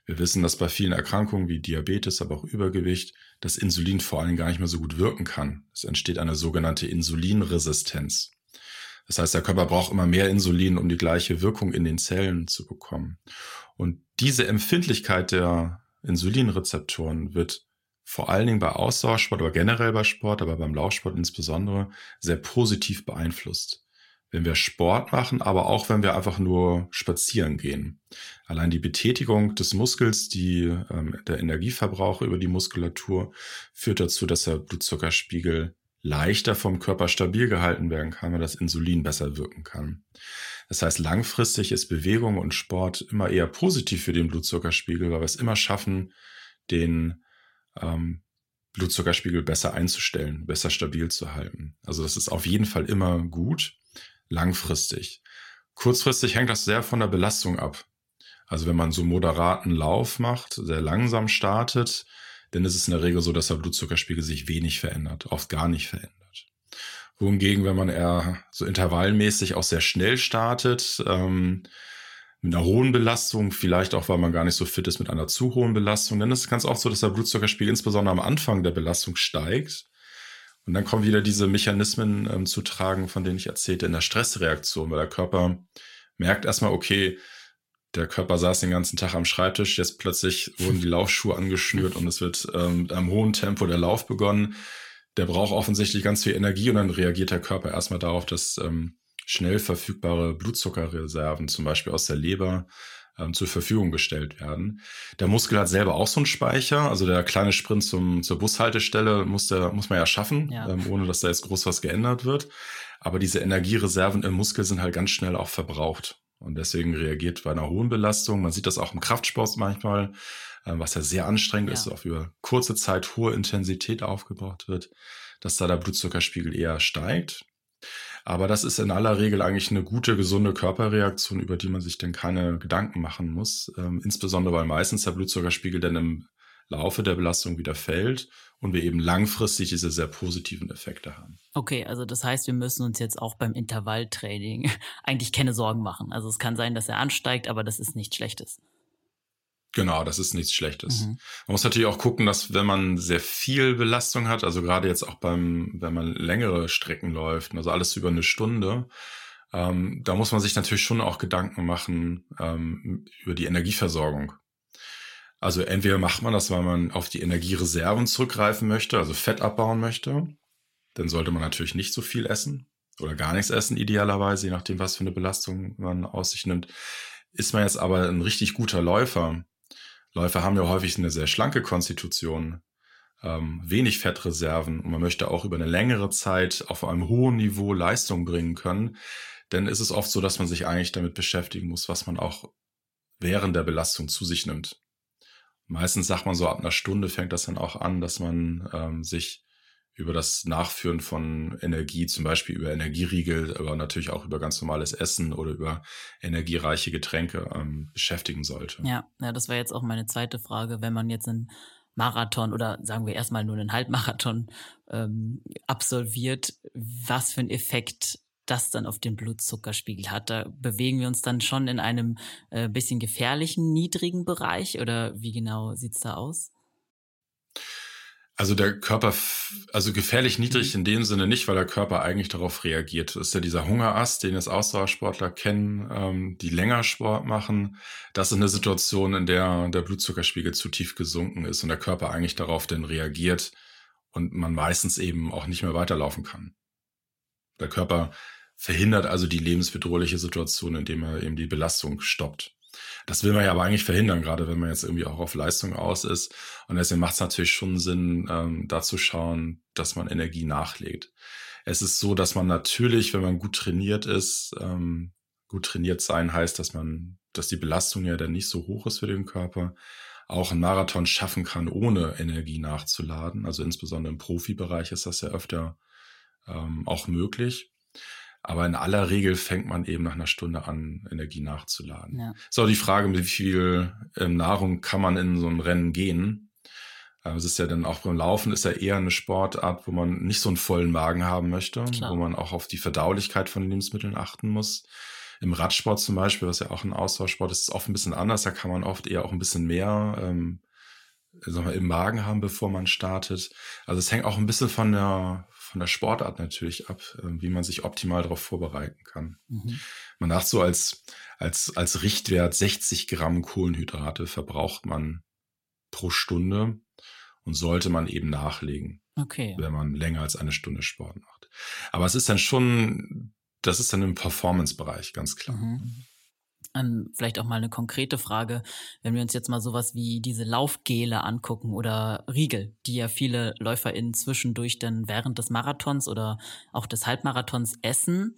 Wir wissen, dass bei vielen Erkrankungen wie Diabetes, aber auch Übergewicht, das Insulin vor allem gar nicht mehr so gut wirken kann. Es entsteht eine sogenannte Insulinresistenz. Das heißt, der Körper braucht immer mehr Insulin, um die gleiche Wirkung in den Zellen zu bekommen. Und diese Empfindlichkeit der Insulinrezeptoren wird vor allen Dingen bei Ausdauersport, aber generell bei Sport, aber beim Laufsport insbesondere, sehr positiv beeinflusst. Wenn wir Sport machen, aber auch wenn wir einfach nur spazieren gehen. Allein die Betätigung des Muskels, die, ähm, der Energieverbrauch über die Muskulatur führt dazu, dass der Blutzuckerspiegel leichter vom Körper stabil gehalten werden kann, weil das Insulin besser wirken kann. Das heißt, langfristig ist Bewegung und Sport immer eher positiv für den Blutzuckerspiegel, weil wir es immer schaffen, den ähm, Blutzuckerspiegel besser einzustellen, besser stabil zu halten. Also das ist auf jeden Fall immer gut, langfristig. Kurzfristig hängt das sehr von der Belastung ab. Also wenn man so moderaten Lauf macht, sehr langsam startet, dann ist es in der Regel so, dass der Blutzuckerspiegel sich wenig verändert, oft gar nicht verändert. Wohingegen, wenn man eher so intervallmäßig auch sehr schnell startet, ähm, mit einer hohen Belastung, vielleicht auch, weil man gar nicht so fit ist mit einer zu hohen Belastung. Dann ist es ganz oft so, dass der Blutzuckerspiegel insbesondere am Anfang der Belastung steigt. Und dann kommen wieder diese Mechanismen ähm, zu tragen, von denen ich erzählte, in der Stressreaktion, weil der Körper merkt erstmal, okay, der Körper saß den ganzen Tag am Schreibtisch, jetzt plötzlich wurden die Laufschuhe angeschnürt und es wird ähm, mit einem hohen Tempo der Lauf begonnen. Der braucht offensichtlich ganz viel Energie und dann reagiert der Körper erstmal darauf, dass ähm, schnell verfügbare Blutzuckerreserven, zum Beispiel aus der Leber, ähm, zur Verfügung gestellt werden. Der Muskel hat selber auch so einen Speicher, also der kleine Sprint zum, zur Bushaltestelle muss, der, muss man ja schaffen, ja. Ähm, ohne dass da jetzt groß was geändert wird. Aber diese Energiereserven im Muskel sind halt ganz schnell auch verbraucht. Und deswegen reagiert bei einer hohen Belastung, man sieht das auch im Kraftsport manchmal, äh, was ja sehr anstrengend ja. ist, auch über kurze Zeit hohe Intensität aufgebaut wird, dass da der Blutzuckerspiegel eher steigt. Aber das ist in aller Regel eigentlich eine gute, gesunde Körperreaktion, über die man sich dann keine Gedanken machen muss. Ähm, insbesondere weil meistens der Blutzuckerspiegel dann im Laufe der Belastung wieder fällt und wir eben langfristig diese sehr positiven Effekte haben. Okay, also das heißt, wir müssen uns jetzt auch beim Intervalltraining eigentlich keine Sorgen machen. Also es kann sein, dass er ansteigt, aber das ist nichts Schlechtes. Genau, das ist nichts Schlechtes. Mhm. Man muss natürlich auch gucken, dass wenn man sehr viel Belastung hat, also gerade jetzt auch beim, wenn man längere Strecken läuft, also alles über eine Stunde, ähm, da muss man sich natürlich schon auch Gedanken machen ähm, über die Energieversorgung. Also entweder macht man das, weil man auf die Energiereserven zurückgreifen möchte, also Fett abbauen möchte, dann sollte man natürlich nicht so viel essen oder gar nichts essen, idealerweise, je nachdem, was für eine Belastung man aus sich nimmt. Ist man jetzt aber ein richtig guter Läufer, Läufer haben ja häufig eine sehr schlanke Konstitution, ähm, wenig Fettreserven und man möchte auch über eine längere Zeit auf einem hohen Niveau Leistung bringen können, dann ist es oft so, dass man sich eigentlich damit beschäftigen muss, was man auch während der Belastung zu sich nimmt. Meistens sagt man so, ab einer Stunde fängt das dann auch an, dass man ähm, sich über das Nachführen von Energie, zum Beispiel über Energieriegel, aber natürlich auch über ganz normales Essen oder über energiereiche Getränke ähm, beschäftigen sollte. Ja, ja, das war jetzt auch meine zweite Frage. Wenn man jetzt einen Marathon oder sagen wir erstmal nur einen Halbmarathon ähm, absolviert, was für einen Effekt das dann auf den Blutzuckerspiegel hat. Da bewegen wir uns dann schon in einem äh, bisschen gefährlichen, niedrigen Bereich oder wie genau sieht es da aus? Also der Körper, also gefährlich niedrig mhm. in dem Sinne nicht, weil der Körper eigentlich darauf reagiert. Das ist ja dieser Hungerast, den jetzt Ausdauersportler kennen, ähm, die länger Sport machen. Das ist eine Situation, in der der Blutzuckerspiegel zu tief gesunken ist und der Körper eigentlich darauf dann reagiert und man meistens eben auch nicht mehr weiterlaufen kann. Der Körper verhindert also die lebensbedrohliche Situation, indem er eben die Belastung stoppt. Das will man ja aber eigentlich verhindern, gerade wenn man jetzt irgendwie auch auf Leistung aus ist. Und deswegen macht es natürlich schon Sinn, ähm, da zu schauen, dass man Energie nachlegt. Es ist so, dass man natürlich, wenn man gut trainiert ist, ähm, gut trainiert sein heißt, dass man, dass die Belastung ja dann nicht so hoch ist für den Körper, auch einen Marathon schaffen kann, ohne Energie nachzuladen. Also insbesondere im Profibereich ist das ja öfter ähm, auch möglich. Aber in aller Regel fängt man eben nach einer Stunde an, Energie nachzuladen. Ja. So, die Frage, mit wie viel ähm, Nahrung kann man in so ein Rennen gehen? Äh, es ist ja dann auch beim Laufen ist ja eher eine Sportart, wo man nicht so einen vollen Magen haben möchte, Klar. wo man auch auf die Verdaulichkeit von Lebensmitteln achten muss. Im Radsport zum Beispiel, was ja auch ein Austauschsport ist, ist es oft ein bisschen anders. Da kann man oft eher auch ein bisschen mehr ähm, sag mal, im Magen haben, bevor man startet. Also es hängt auch ein bisschen von der, von der Sportart natürlich ab, äh, wie man sich optimal darauf vorbereiten kann. Mhm. Man sagt so als, als, als Richtwert 60 Gramm Kohlenhydrate verbraucht man pro Stunde und sollte man eben nachlegen. Okay. Wenn man länger als eine Stunde Sport macht. Aber es ist dann schon, das ist dann im Performance-Bereich, ganz klar. Mhm. Ähm, vielleicht auch mal eine konkrete Frage, wenn wir uns jetzt mal sowas wie diese Laufgele angucken oder Riegel, die ja viele LäuferInnen zwischendurch dann während des Marathons oder auch des Halbmarathons essen.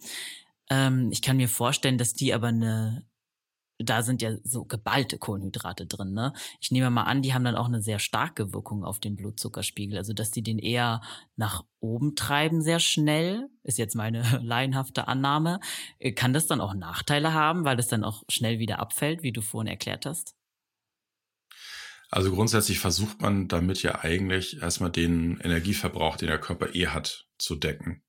Ähm, ich kann mir vorstellen, dass die aber eine da sind ja so geballte Kohlenhydrate drin. Ne? Ich nehme mal an, die haben dann auch eine sehr starke Wirkung auf den Blutzuckerspiegel. Also, dass die den eher nach oben treiben sehr schnell, ist jetzt meine laienhafte Annahme. Äh, kann das dann auch Nachteile haben, weil es dann auch schnell wieder abfällt, wie du vorhin erklärt hast? Also grundsätzlich versucht man damit ja eigentlich erstmal den Energieverbrauch, den der Körper eh hat, zu decken.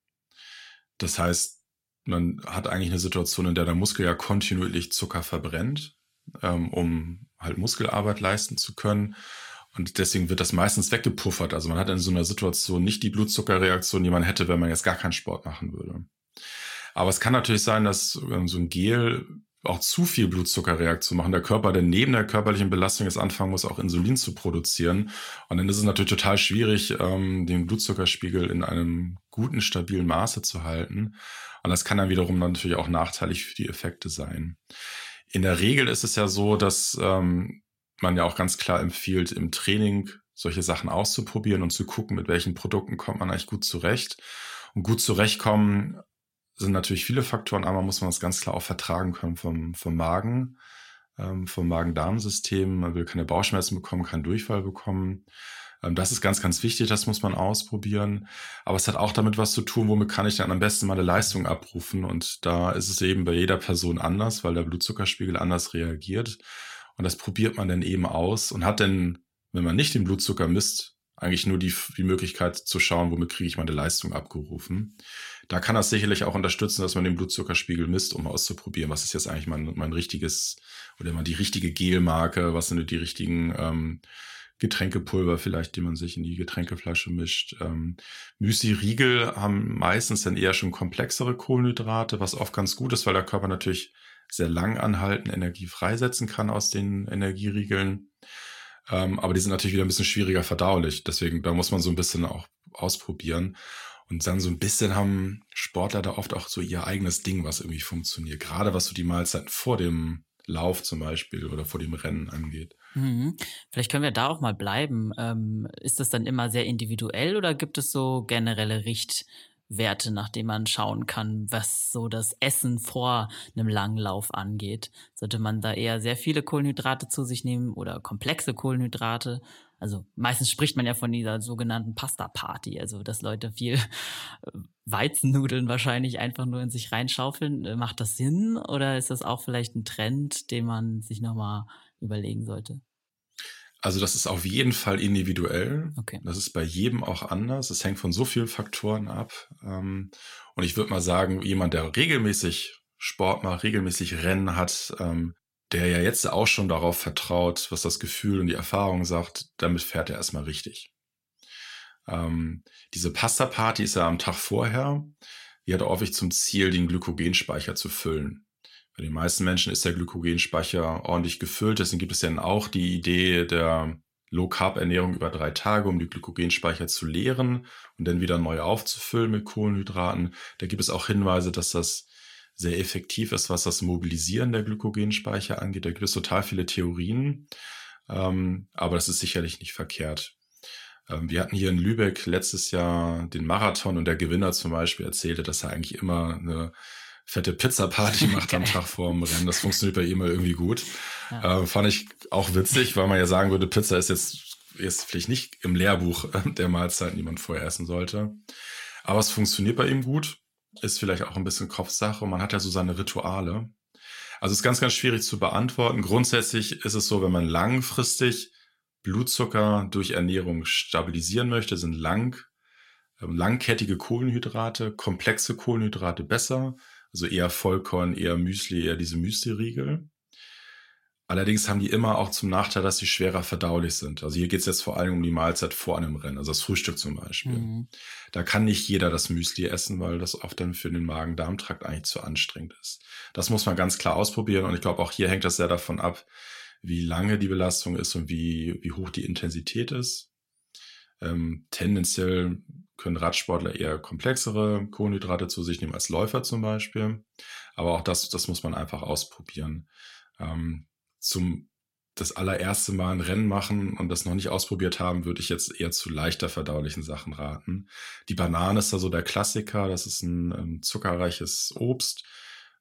Das heißt, man hat eigentlich eine Situation, in der der Muskel ja kontinuierlich Zucker verbrennt, ähm, um halt Muskelarbeit leisten zu können. Und deswegen wird das meistens weggepuffert. Also man hat in so einer Situation nicht die Blutzuckerreaktion, die man hätte, wenn man jetzt gar keinen Sport machen würde. Aber es kann natürlich sein, dass ähm, so ein Gel auch zu viel Blutzuckerreaktion machen. Der Körper, der neben der körperlichen Belastung jetzt anfangen muss, auch Insulin zu produzieren. Und dann ist es natürlich total schwierig, ähm, den Blutzuckerspiegel in einem guten, stabilen Maße zu halten. Und das kann dann wiederum natürlich auch nachteilig für die Effekte sein. In der Regel ist es ja so, dass ähm, man ja auch ganz klar empfiehlt, im Training solche Sachen auszuprobieren und zu gucken, mit welchen Produkten kommt man eigentlich gut zurecht. Und gut zurechtkommen sind natürlich viele Faktoren. Einmal muss man das ganz klar auch vertragen können vom, vom Magen, ähm, vom Magen-Darm-System. Man will keine Bauchschmerzen bekommen, keinen Durchfall bekommen. Ähm, das ist ganz, ganz wichtig, das muss man ausprobieren. Aber es hat auch damit was zu tun, womit kann ich dann am besten meine Leistung abrufen. Und da ist es eben bei jeder Person anders, weil der Blutzuckerspiegel anders reagiert. Und das probiert man dann eben aus und hat dann, wenn man nicht den Blutzucker misst, eigentlich nur die, die Möglichkeit zu schauen, womit kriege ich meine Leistung abgerufen. Da kann das sicherlich auch unterstützen, dass man den Blutzuckerspiegel misst, um auszuprobieren, was ist jetzt eigentlich mein, mein richtiges oder mal die richtige Gelmarke, was sind die richtigen ähm, Getränkepulver vielleicht, die man sich in die Getränkeflasche mischt. Ähm, Müsli-Riegel haben meistens dann eher schon komplexere Kohlenhydrate, was oft ganz gut ist, weil der Körper natürlich sehr lang anhalten Energie freisetzen kann aus den Energieriegeln. Ähm, aber die sind natürlich wieder ein bisschen schwieriger verdaulich. Deswegen, da muss man so ein bisschen auch ausprobieren. Und dann so ein bisschen haben Sportler da oft auch so ihr eigenes Ding, was irgendwie funktioniert. Gerade was so die Mahlzeiten vor dem Lauf zum Beispiel oder vor dem Rennen angeht. Mhm. Vielleicht können wir da auch mal bleiben. Ähm, ist das dann immer sehr individuell oder gibt es so generelle Richtwerte, nach denen man schauen kann, was so das Essen vor einem langen Lauf angeht? Sollte man da eher sehr viele Kohlenhydrate zu sich nehmen oder komplexe Kohlenhydrate? Also meistens spricht man ja von dieser sogenannten Pasta-Party, also dass Leute viel Weizennudeln wahrscheinlich einfach nur in sich reinschaufeln. Macht das Sinn oder ist das auch vielleicht ein Trend, den man sich nochmal überlegen sollte? Also das ist auf jeden Fall individuell. Okay. Das ist bei jedem auch anders. Es hängt von so vielen Faktoren ab. Ähm, und ich würde mal sagen, jemand, der regelmäßig Sport macht, regelmäßig Rennen hat, ähm, der ja jetzt auch schon darauf vertraut, was das Gefühl und die Erfahrung sagt, damit fährt er erstmal richtig. Ähm, diese Pasta-Party ist ja am Tag vorher. Die hat häufig zum Ziel, den Glykogenspeicher zu füllen. Bei den meisten Menschen ist der Glykogenspeicher ordentlich gefüllt. Deswegen gibt es dann auch die Idee der Low-Carb-Ernährung über drei Tage, um die Glykogenspeicher zu leeren und dann wieder neu aufzufüllen mit Kohlenhydraten. Da gibt es auch Hinweise, dass das sehr effektiv ist, was das Mobilisieren der Glykogenspeicher angeht. Da gibt es total viele Theorien, ähm, aber das ist sicherlich nicht verkehrt. Ähm, wir hatten hier in Lübeck letztes Jahr den Marathon und der Gewinner zum Beispiel erzählte, dass er eigentlich immer eine fette Pizza-Party macht am Tag vorm Rennen. Das funktioniert bei ihm irgendwie gut. Ja. Äh, fand ich auch witzig, weil man ja sagen würde, Pizza ist jetzt, jetzt vielleicht nicht im Lehrbuch der Mahlzeiten, die man vorher essen sollte. Aber es funktioniert bei ihm gut. Ist vielleicht auch ein bisschen Kopfsache. Man hat ja so seine Rituale. Also es ist ganz, ganz schwierig zu beantworten. Grundsätzlich ist es so, wenn man langfristig Blutzucker durch Ernährung stabilisieren möchte, sind lang, äh, langkettige Kohlenhydrate, komplexe Kohlenhydrate besser. Also eher Vollkorn, eher Müsli, eher diese Müsli-Riegel. Allerdings haben die immer auch zum Nachteil, dass sie schwerer verdaulich sind. Also hier geht es jetzt vor allem um die Mahlzeit vor einem Rennen, also das Frühstück zum Beispiel. Mhm. Da kann nicht jeder das Müsli essen, weil das oft dann für den Magen-Darm-Trakt eigentlich zu anstrengend ist. Das muss man ganz klar ausprobieren und ich glaube, auch hier hängt das sehr davon ab, wie lange die Belastung ist und wie, wie hoch die Intensität ist. Ähm, tendenziell können Radsportler eher komplexere Kohlenhydrate zu sich nehmen als Läufer zum Beispiel. Aber auch das, das muss man einfach ausprobieren. Ähm, zum das allererste Mal ein Rennen machen und das noch nicht ausprobiert haben, würde ich jetzt eher zu leichter verdaulichen Sachen raten. Die Banane ist da so der Klassiker. Das ist ein, ähm, zuckerreiches Obst,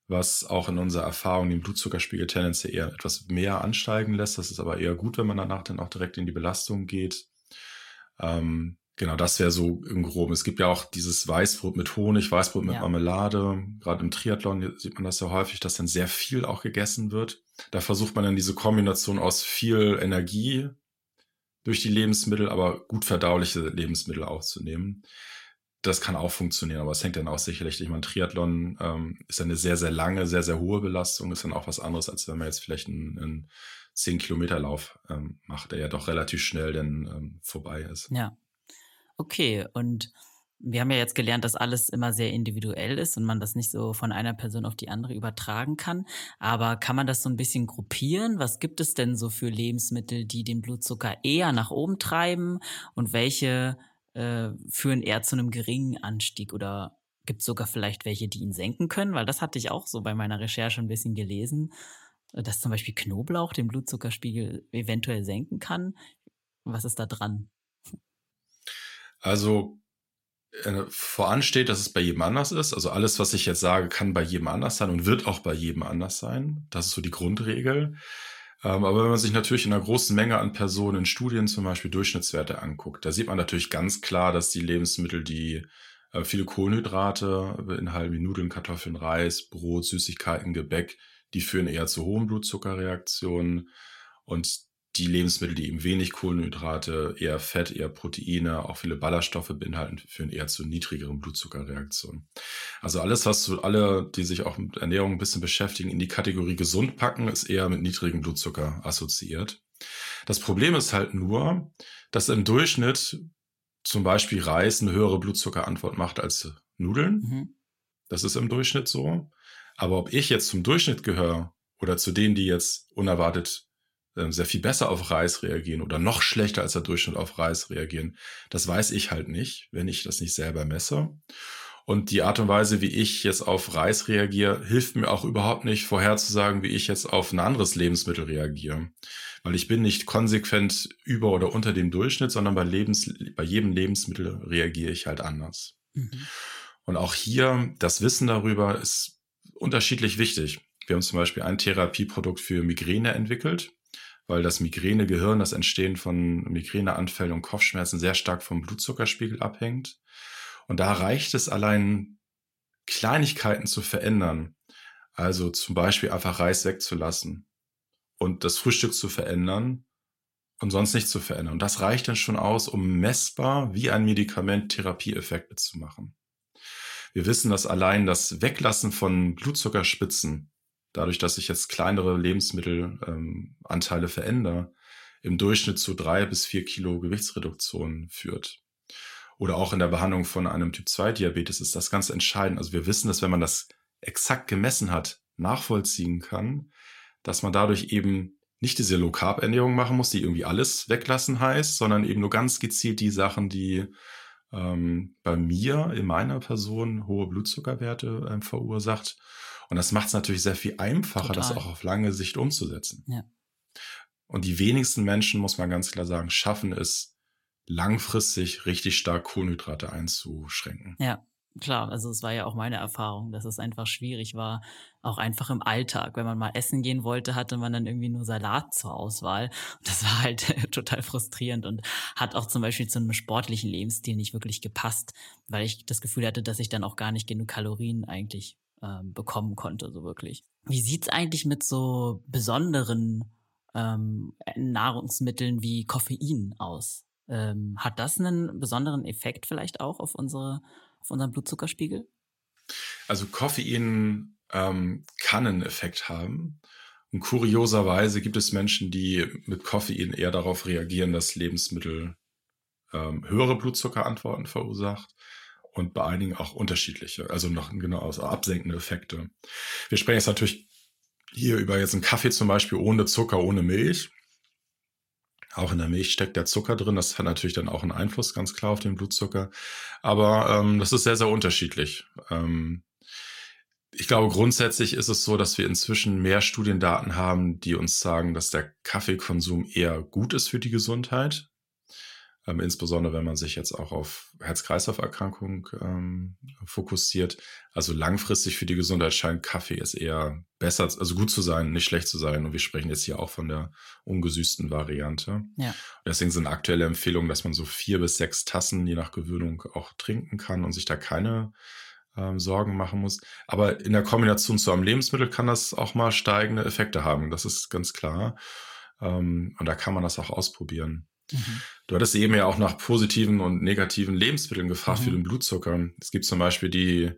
was auch in unserer Erfahrung den Blutzuckerspiegel tendenziell eher etwas mehr ansteigen lässt. Das ist aber eher gut, wenn man danach dann auch direkt in die Belastung geht. Ähm, Genau, das wäre so im Groben. Es gibt ja auch dieses Weißbrot mit Honig, Weißbrot mit ja. Marmelade. Gerade im Triathlon sieht man das ja häufig, dass dann sehr viel auch gegessen wird. Da versucht man dann diese Kombination aus viel Energie durch die Lebensmittel, aber gut verdauliche Lebensmittel aufzunehmen. Das kann auch funktionieren, aber es hängt dann auch sicherlich, ich meine, Triathlon ähm, ist eine sehr, sehr lange, sehr, sehr hohe Belastung, ist dann auch was anderes, als wenn man jetzt vielleicht einen, einen 10-Kilometer-Lauf ähm, macht, der ja doch relativ schnell dann ähm, vorbei ist. Ja. Okay, und wir haben ja jetzt gelernt, dass alles immer sehr individuell ist und man das nicht so von einer Person auf die andere übertragen kann. Aber kann man das so ein bisschen gruppieren? Was gibt es denn so für Lebensmittel, die den Blutzucker eher nach oben treiben und welche äh, führen eher zu einem geringen Anstieg oder gibt es sogar vielleicht welche, die ihn senken können? Weil das hatte ich auch so bei meiner Recherche ein bisschen gelesen, dass zum Beispiel Knoblauch den Blutzuckerspiegel eventuell senken kann. Was ist da dran? Also äh, voran steht, dass es bei jedem anders ist. Also alles, was ich jetzt sage, kann bei jedem anders sein und wird auch bei jedem anders sein. Das ist so die Grundregel. Ähm, aber wenn man sich natürlich in einer großen Menge an Personen in Studien zum Beispiel Durchschnittswerte anguckt, da sieht man natürlich ganz klar, dass die Lebensmittel, die äh, viele Kohlenhydrate beinhalten, wie Nudeln, Kartoffeln, Reis, Brot, Süßigkeiten, Gebäck, die führen eher zu hohen Blutzuckerreaktionen. Und die Lebensmittel, die eben wenig Kohlenhydrate, eher Fett, eher Proteine, auch viele Ballaststoffe beinhalten, führen eher zu niedrigeren Blutzuckerreaktionen. Also alles, was so alle, die sich auch mit Ernährung ein bisschen beschäftigen, in die Kategorie gesund packen, ist eher mit niedrigem Blutzucker assoziiert. Das Problem ist halt nur, dass im Durchschnitt zum Beispiel Reis eine höhere Blutzuckerantwort macht als Nudeln. Mhm. Das ist im Durchschnitt so. Aber ob ich jetzt zum Durchschnitt gehöre oder zu denen, die jetzt unerwartet sehr viel besser auf Reis reagieren oder noch schlechter als der Durchschnitt auf Reis reagieren. Das weiß ich halt nicht, wenn ich das nicht selber messe. Und die Art und Weise, wie ich jetzt auf Reis reagiere, hilft mir auch überhaupt nicht vorherzusagen, wie ich jetzt auf ein anderes Lebensmittel reagiere. Weil ich bin nicht konsequent über oder unter dem Durchschnitt, sondern bei, Lebens bei jedem Lebensmittel reagiere ich halt anders. Mhm. Und auch hier, das Wissen darüber ist unterschiedlich wichtig. Wir haben zum Beispiel ein Therapieprodukt für Migräne entwickelt weil das Migränegehirn, das Entstehen von Migräneanfällen und Kopfschmerzen sehr stark vom Blutzuckerspiegel abhängt. Und da reicht es allein, Kleinigkeiten zu verändern. Also zum Beispiel einfach Reis wegzulassen und das Frühstück zu verändern und sonst nicht zu verändern. Und das reicht dann schon aus, um messbar wie ein Medikament Therapieeffekte zu machen. Wir wissen, dass allein das Weglassen von Blutzuckerspitzen dadurch, dass ich jetzt kleinere Lebensmittelanteile ähm, verändere, im Durchschnitt zu drei bis vier Kilo Gewichtsreduktion führt. Oder auch in der Behandlung von einem Typ-2-Diabetes ist das ganz entscheidend. Also wir wissen, dass wenn man das exakt gemessen hat, nachvollziehen kann, dass man dadurch eben nicht diese Low-Carb-Ernährung machen muss, die irgendwie alles weglassen heißt, sondern eben nur ganz gezielt die Sachen, die ähm, bei mir, in meiner Person, hohe Blutzuckerwerte ähm, verursacht. Und das macht es natürlich sehr viel einfacher, Total. das auch auf lange Sicht umzusetzen. Ja. Und die wenigsten Menschen, muss man ganz klar sagen, schaffen es, langfristig richtig stark Kohlenhydrate einzuschränken. Ja, klar, also es war ja auch meine Erfahrung, dass es einfach schwierig war, auch einfach im Alltag. Wenn man mal essen gehen wollte, hatte man dann irgendwie nur Salat zur Auswahl. Und das war halt total frustrierend und hat auch zum Beispiel zu einem sportlichen Lebensstil nicht wirklich gepasst, weil ich das Gefühl hatte, dass ich dann auch gar nicht genug Kalorien eigentlich ähm, bekommen konnte, so wirklich. Wie sieht's eigentlich mit so besonderen ähm, Nahrungsmitteln wie Koffein aus? Ähm, hat das einen besonderen Effekt vielleicht auch auf unsere auf unseren Blutzuckerspiegel? Also Koffein ähm, kann einen Effekt haben. Und kurioserweise gibt es Menschen, die mit Koffein eher darauf reagieren, dass Lebensmittel ähm, höhere Blutzuckerantworten verursacht und bei einigen auch unterschiedliche, also noch genau also absenkende Effekte. Wir sprechen jetzt natürlich hier über jetzt einen Kaffee zum Beispiel ohne Zucker, ohne Milch. Auch in der Milch steckt der Zucker drin. Das hat natürlich dann auch einen Einfluss ganz klar auf den Blutzucker. Aber ähm, das ist sehr, sehr unterschiedlich. Ähm, ich glaube, grundsätzlich ist es so, dass wir inzwischen mehr Studiendaten haben, die uns sagen, dass der Kaffeekonsum eher gut ist für die Gesundheit. Ähm, insbesondere wenn man sich jetzt auch auf Herz-Kreislauf-Erkrankungen ähm, fokussiert. Also langfristig für die Gesundheit scheint Kaffee es eher besser, also gut zu sein, nicht schlecht zu sein. Und wir sprechen jetzt hier auch von der ungesüßten Variante. Ja. Deswegen sind aktuelle Empfehlungen, dass man so vier bis sechs Tassen je nach Gewöhnung auch trinken kann und sich da keine ähm, Sorgen machen muss. Aber in der Kombination zu einem Lebensmittel kann das auch mal steigende Effekte haben. Das ist ganz klar. Ähm, und da kann man das auch ausprobieren. Mhm. Du hattest eben ja auch nach positiven und negativen Lebensmitteln gefragt mhm. für den Blutzucker. Es gibt zum Beispiel die,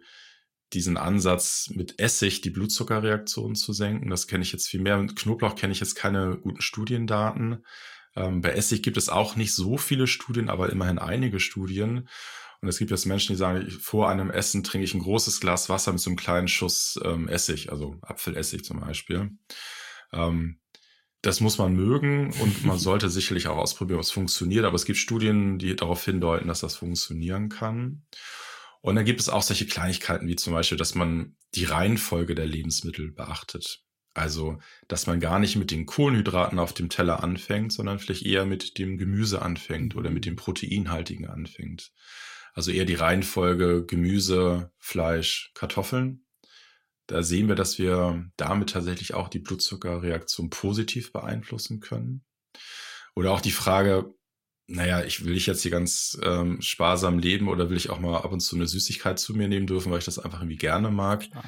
diesen Ansatz, mit Essig die Blutzuckerreaktion zu senken. Das kenne ich jetzt viel mehr. Mit Knoblauch kenne ich jetzt keine guten Studiendaten. Ähm, bei Essig gibt es auch nicht so viele Studien, aber immerhin einige Studien. Und es gibt jetzt Menschen, die sagen, vor einem Essen trinke ich ein großes Glas Wasser mit so einem kleinen Schuss ähm, Essig, also Apfelessig zum Beispiel. Ähm, das muss man mögen und man sollte sicherlich auch ausprobieren, ob es funktioniert. Aber es gibt Studien, die darauf hindeuten, dass das funktionieren kann. Und dann gibt es auch solche Kleinigkeiten wie zum Beispiel, dass man die Reihenfolge der Lebensmittel beachtet. Also, dass man gar nicht mit den Kohlenhydraten auf dem Teller anfängt, sondern vielleicht eher mit dem Gemüse anfängt oder mit dem Proteinhaltigen anfängt. Also eher die Reihenfolge Gemüse, Fleisch, Kartoffeln da sehen wir, dass wir damit tatsächlich auch die Blutzuckerreaktion positiv beeinflussen können. Oder auch die Frage, naja, ich will ich jetzt hier ganz ähm, sparsam leben oder will ich auch mal ab und zu eine Süßigkeit zu mir nehmen dürfen, weil ich das einfach irgendwie gerne mag. Ja.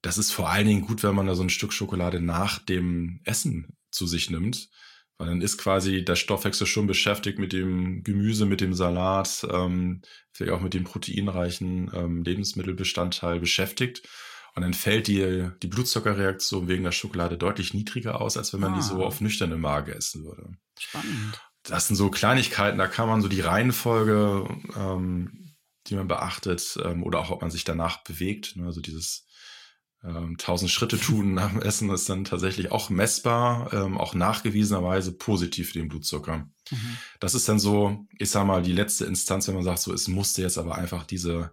Das ist vor allen Dingen gut, wenn man da so ein Stück Schokolade nach dem Essen zu sich nimmt. Weil dann ist quasi der Stoffwechsel schon beschäftigt mit dem Gemüse, mit dem Salat, ähm, vielleicht auch mit dem proteinreichen ähm, Lebensmittelbestandteil beschäftigt. Und dann fällt die, die Blutzuckerreaktion wegen der Schokolade deutlich niedriger aus, als wenn man ah. die so ah. auf nüchterne Mage essen würde. Spannend. Das sind so Kleinigkeiten, da kann man so die Reihenfolge, ähm, die man beachtet, ähm, oder auch ob man sich danach bewegt. Ne? Also dieses ähm, 1000 Schritte tun nach dem Essen ist dann tatsächlich auch messbar, ähm, auch nachgewiesenerweise positiv für den Blutzucker. Mhm. Das ist dann so, ich sag mal, die letzte Instanz, wenn man sagt, so, es musste jetzt aber einfach diese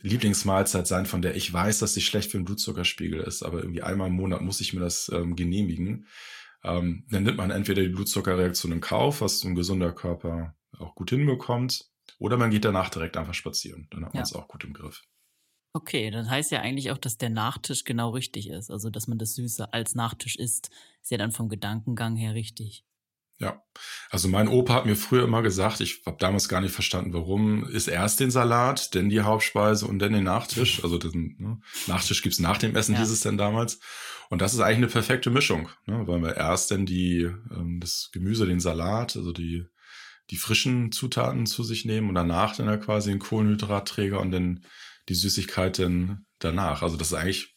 Lieblingsmahlzeit sein, von der ich weiß, dass sie schlecht für den Blutzuckerspiegel ist, aber irgendwie einmal im Monat muss ich mir das ähm, genehmigen. Ähm, dann nimmt man entweder die Blutzuckerreaktion in Kauf, was ein gesunder Körper auch gut hinbekommt, oder man geht danach direkt einfach spazieren. Dann hat man es auch gut im Griff. Okay, das heißt ja eigentlich auch, dass der Nachtisch genau richtig ist. Also, dass man das Süße als Nachtisch isst, ist ja dann vom Gedankengang her richtig. Ja, also mein Opa hat mir früher immer gesagt, ich habe damals gar nicht verstanden, warum, ist erst den Salat, dann die Hauptspeise und dann den Nachtisch. Also den ne, Nachtisch gibt's nach dem Essen, ja. hieß es denn damals. Und das ist eigentlich eine perfekte Mischung, ne, weil wir erst dann die, ähm, das Gemüse, den Salat, also die, die frischen Zutaten zu sich nehmen und danach dann ja quasi den Kohlenhydratträger und dann die Süßigkeit dann danach. Also das ist eigentlich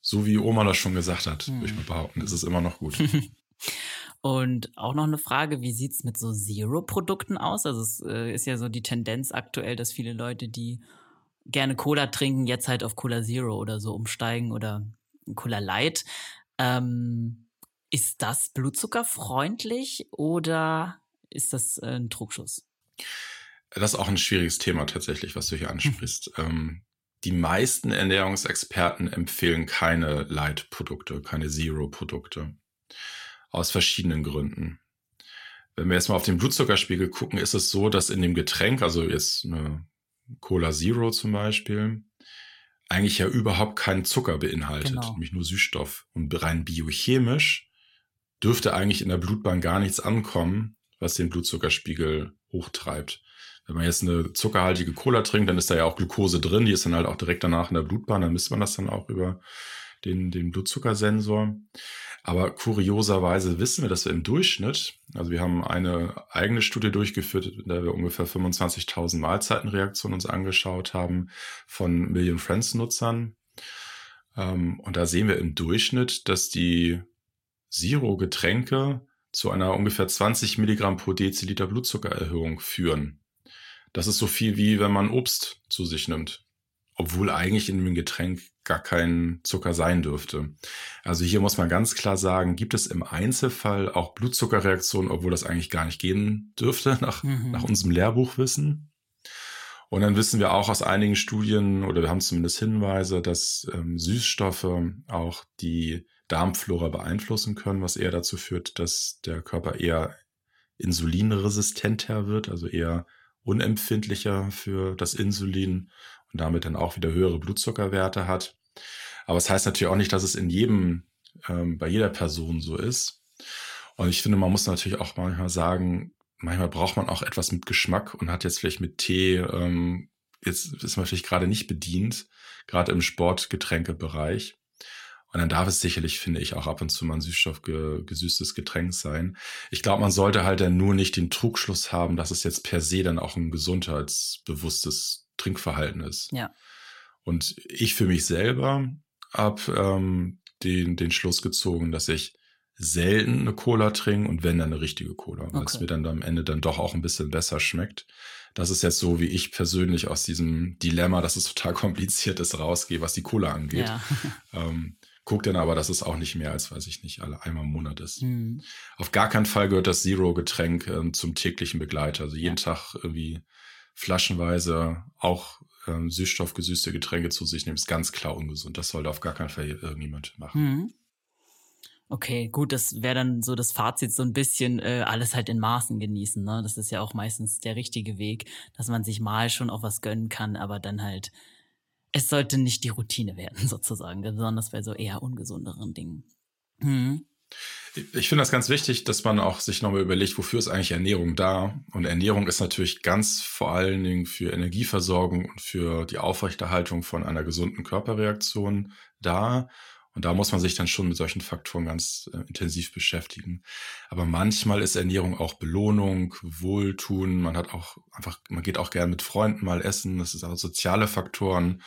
so, wie Oma das schon gesagt hat, hm. würde ich mal behaupten, ist es immer noch gut. Und auch noch eine Frage, wie sieht's mit so Zero-Produkten aus? Also es äh, ist ja so die Tendenz aktuell, dass viele Leute, die gerne Cola trinken, jetzt halt auf Cola Zero oder so umsteigen oder Cola Light. Ähm, Ist das blutzuckerfreundlich oder ist das äh, ein Trugschluss? Das ist auch ein schwieriges Thema tatsächlich, was du hier ansprichst. ähm, die meisten Ernährungsexperten empfehlen keine Light-Produkte, keine Zero-Produkte. Aus verschiedenen Gründen. Wenn wir jetzt mal auf den Blutzuckerspiegel gucken, ist es so, dass in dem Getränk, also jetzt eine Cola Zero zum Beispiel, eigentlich ja überhaupt keinen Zucker beinhaltet, genau. nämlich nur Süßstoff. Und rein biochemisch dürfte eigentlich in der Blutbahn gar nichts ankommen, was den Blutzuckerspiegel hochtreibt. Wenn man jetzt eine zuckerhaltige Cola trinkt, dann ist da ja auch Glucose drin, die ist dann halt auch direkt danach in der Blutbahn, dann misst man das dann auch über den, den Blutzuckersensor. Aber kurioserweise wissen wir, dass wir im Durchschnitt, also wir haben eine eigene Studie durchgeführt, in der wir ungefähr 25.000 Mahlzeitenreaktionen uns angeschaut haben von Million Friends Nutzern. Ähm, und da sehen wir im Durchschnitt, dass die Zero-Getränke zu einer ungefähr 20 Milligramm pro Deziliter Blutzuckererhöhung führen. Das ist so viel wie wenn man Obst zu sich nimmt. Obwohl eigentlich in dem Getränk gar kein Zucker sein dürfte. Also hier muss man ganz klar sagen, gibt es im Einzelfall auch Blutzuckerreaktionen, obwohl das eigentlich gar nicht gehen dürfte, nach, mhm. nach unserem Lehrbuchwissen. Und dann wissen wir auch aus einigen Studien, oder wir haben zumindest Hinweise, dass ähm, Süßstoffe auch die Darmflora beeinflussen können, was eher dazu führt, dass der Körper eher insulinresistenter wird, also eher unempfindlicher für das Insulin und damit dann auch wieder höhere Blutzuckerwerte hat. Aber es das heißt natürlich auch nicht, dass es in jedem, ähm, bei jeder Person so ist. Und ich finde, man muss natürlich auch manchmal sagen, manchmal braucht man auch etwas mit Geschmack und hat jetzt vielleicht mit Tee, ähm, jetzt ist man vielleicht gerade nicht bedient, gerade im Sportgetränkebereich. Und dann darf es sicherlich, finde ich, auch ab und zu mal ein süßstoffgesüßtes Getränk sein. Ich glaube, man sollte halt dann nur nicht den Trugschluss haben, dass es jetzt per se dann auch ein gesundheitsbewusstes Trinkverhalten ist. Ja. Und ich für mich selber habe ähm, den, den Schluss gezogen, dass ich selten eine Cola trinke und wenn dann eine richtige Cola, weil okay. es mir dann am Ende dann doch auch ein bisschen besser schmeckt. Das ist jetzt so, wie ich persönlich aus diesem Dilemma, dass es total kompliziert ist, rausgehe, was die Cola angeht. Ja. ähm, guck dann aber, dass es auch nicht mehr als, weiß ich nicht, alle einmal im Monat ist. Mhm. Auf gar keinen Fall gehört das Zero-Getränk ähm, zum täglichen Begleiter. Also jeden ja. Tag irgendwie flaschenweise auch ähm, süßstoffgesüßte Getränke zu sich nehmen, ist ganz klar ungesund. Das sollte auf gar keinen Fall irgendjemand machen. Mhm. Okay, gut, das wäre dann so das Fazit, so ein bisschen äh, alles halt in Maßen genießen. Ne? Das ist ja auch meistens der richtige Weg, dass man sich mal schon auch was gönnen kann, aber dann halt, es sollte nicht die Routine werden, sozusagen, besonders bei so eher ungesunderen Dingen. Hm. Ich finde das ganz wichtig, dass man auch sich nochmal überlegt, wofür ist eigentlich Ernährung da? Und Ernährung ist natürlich ganz vor allen Dingen für Energieversorgung und für die Aufrechterhaltung von einer gesunden Körperreaktion da. Und da muss man sich dann schon mit solchen Faktoren ganz äh, intensiv beschäftigen. Aber manchmal ist Ernährung auch Belohnung, Wohltun. Man hat auch einfach, man geht auch gern mit Freunden mal essen. Das ist auch soziale Faktoren.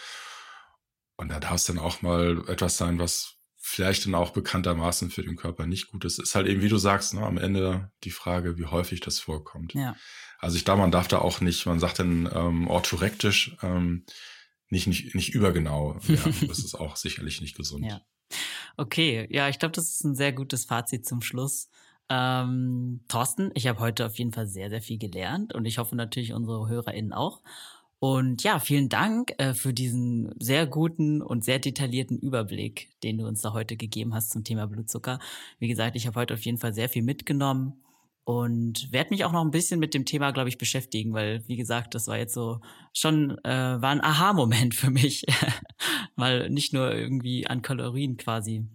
Und da darf es dann auch mal etwas sein, was vielleicht dann auch bekanntermaßen für den Körper nicht gut ist. Ist halt eben, wie du sagst, ne, am Ende die Frage, wie häufig das vorkommt. Ja. Also ich glaube, man darf da auch nicht, man sagt dann ähm, orthorektisch, ähm, nicht, nicht, nicht übergenau. Ja, das ist auch sicherlich nicht gesund. Ja. Okay, ja, ich glaube, das ist ein sehr gutes Fazit zum Schluss. Ähm, Thorsten, ich habe heute auf jeden Fall sehr, sehr viel gelernt und ich hoffe natürlich unsere HörerInnen auch. Und ja, vielen Dank äh, für diesen sehr guten und sehr detaillierten Überblick, den du uns da heute gegeben hast zum Thema Blutzucker. Wie gesagt, ich habe heute auf jeden Fall sehr viel mitgenommen und werde mich auch noch ein bisschen mit dem Thema, glaube ich, beschäftigen, weil, wie gesagt, das war jetzt so schon, äh, war ein Aha-Moment für mich, mal nicht nur irgendwie an Kalorien quasi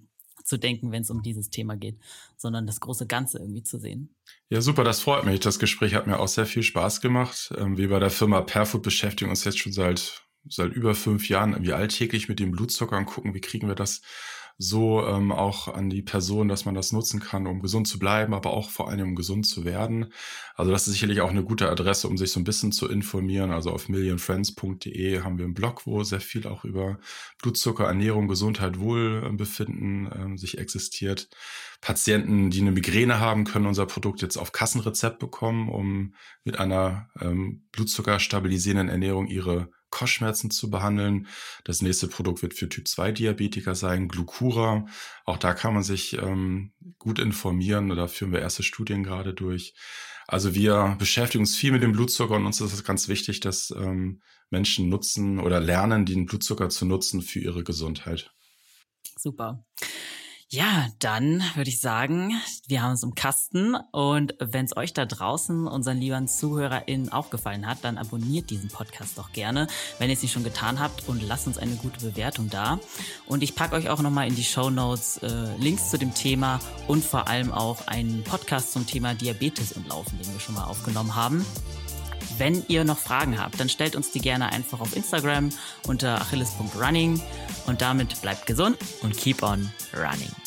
zu denken, wenn es um dieses Thema geht, sondern das große Ganze irgendwie zu sehen. Ja, super, das freut mich. Das Gespräch hat mir auch sehr viel Spaß gemacht. Ähm, wir bei der Firma Perfood beschäftigen uns jetzt schon seit, seit über fünf Jahren irgendwie alltäglich mit dem Blutzucker und gucken, wie kriegen wir das so ähm, auch an die Person, dass man das nutzen kann, um gesund zu bleiben, aber auch vor allem um gesund zu werden. Also das ist sicherlich auch eine gute Adresse, um sich so ein bisschen zu informieren. Also auf millionfriends.de haben wir einen Blog, wo sehr viel auch über Blutzucker, Ernährung, Gesundheit, Wohlbefinden ähm, sich existiert. Patienten, die eine Migräne haben, können unser Produkt jetzt auf Kassenrezept bekommen, um mit einer ähm, Blutzucker stabilisierenden Ernährung ihre Kopfschmerzen zu behandeln. Das nächste Produkt wird für Typ-2-Diabetiker sein, Glucura. Auch da kann man sich ähm, gut informieren. Da führen wir erste Studien gerade durch. Also wir beschäftigen uns viel mit dem Blutzucker und uns ist es ganz wichtig, dass ähm, Menschen nutzen oder lernen, den Blutzucker zu nutzen für ihre Gesundheit. Super. Ja, dann würde ich sagen, wir haben uns im Kasten und wenn es euch da draußen, unseren lieben ZuhörerInnen, auch gefallen hat, dann abonniert diesen Podcast doch gerne, wenn ihr es nicht schon getan habt und lasst uns eine gute Bewertung da. Und ich packe euch auch nochmal in die Show Notes äh, Links zu dem Thema und vor allem auch einen Podcast zum Thema Diabetes im Laufen, den wir schon mal aufgenommen haben. Wenn ihr noch Fragen habt, dann stellt uns die gerne einfach auf Instagram unter achilles.running und damit bleibt gesund und keep on running.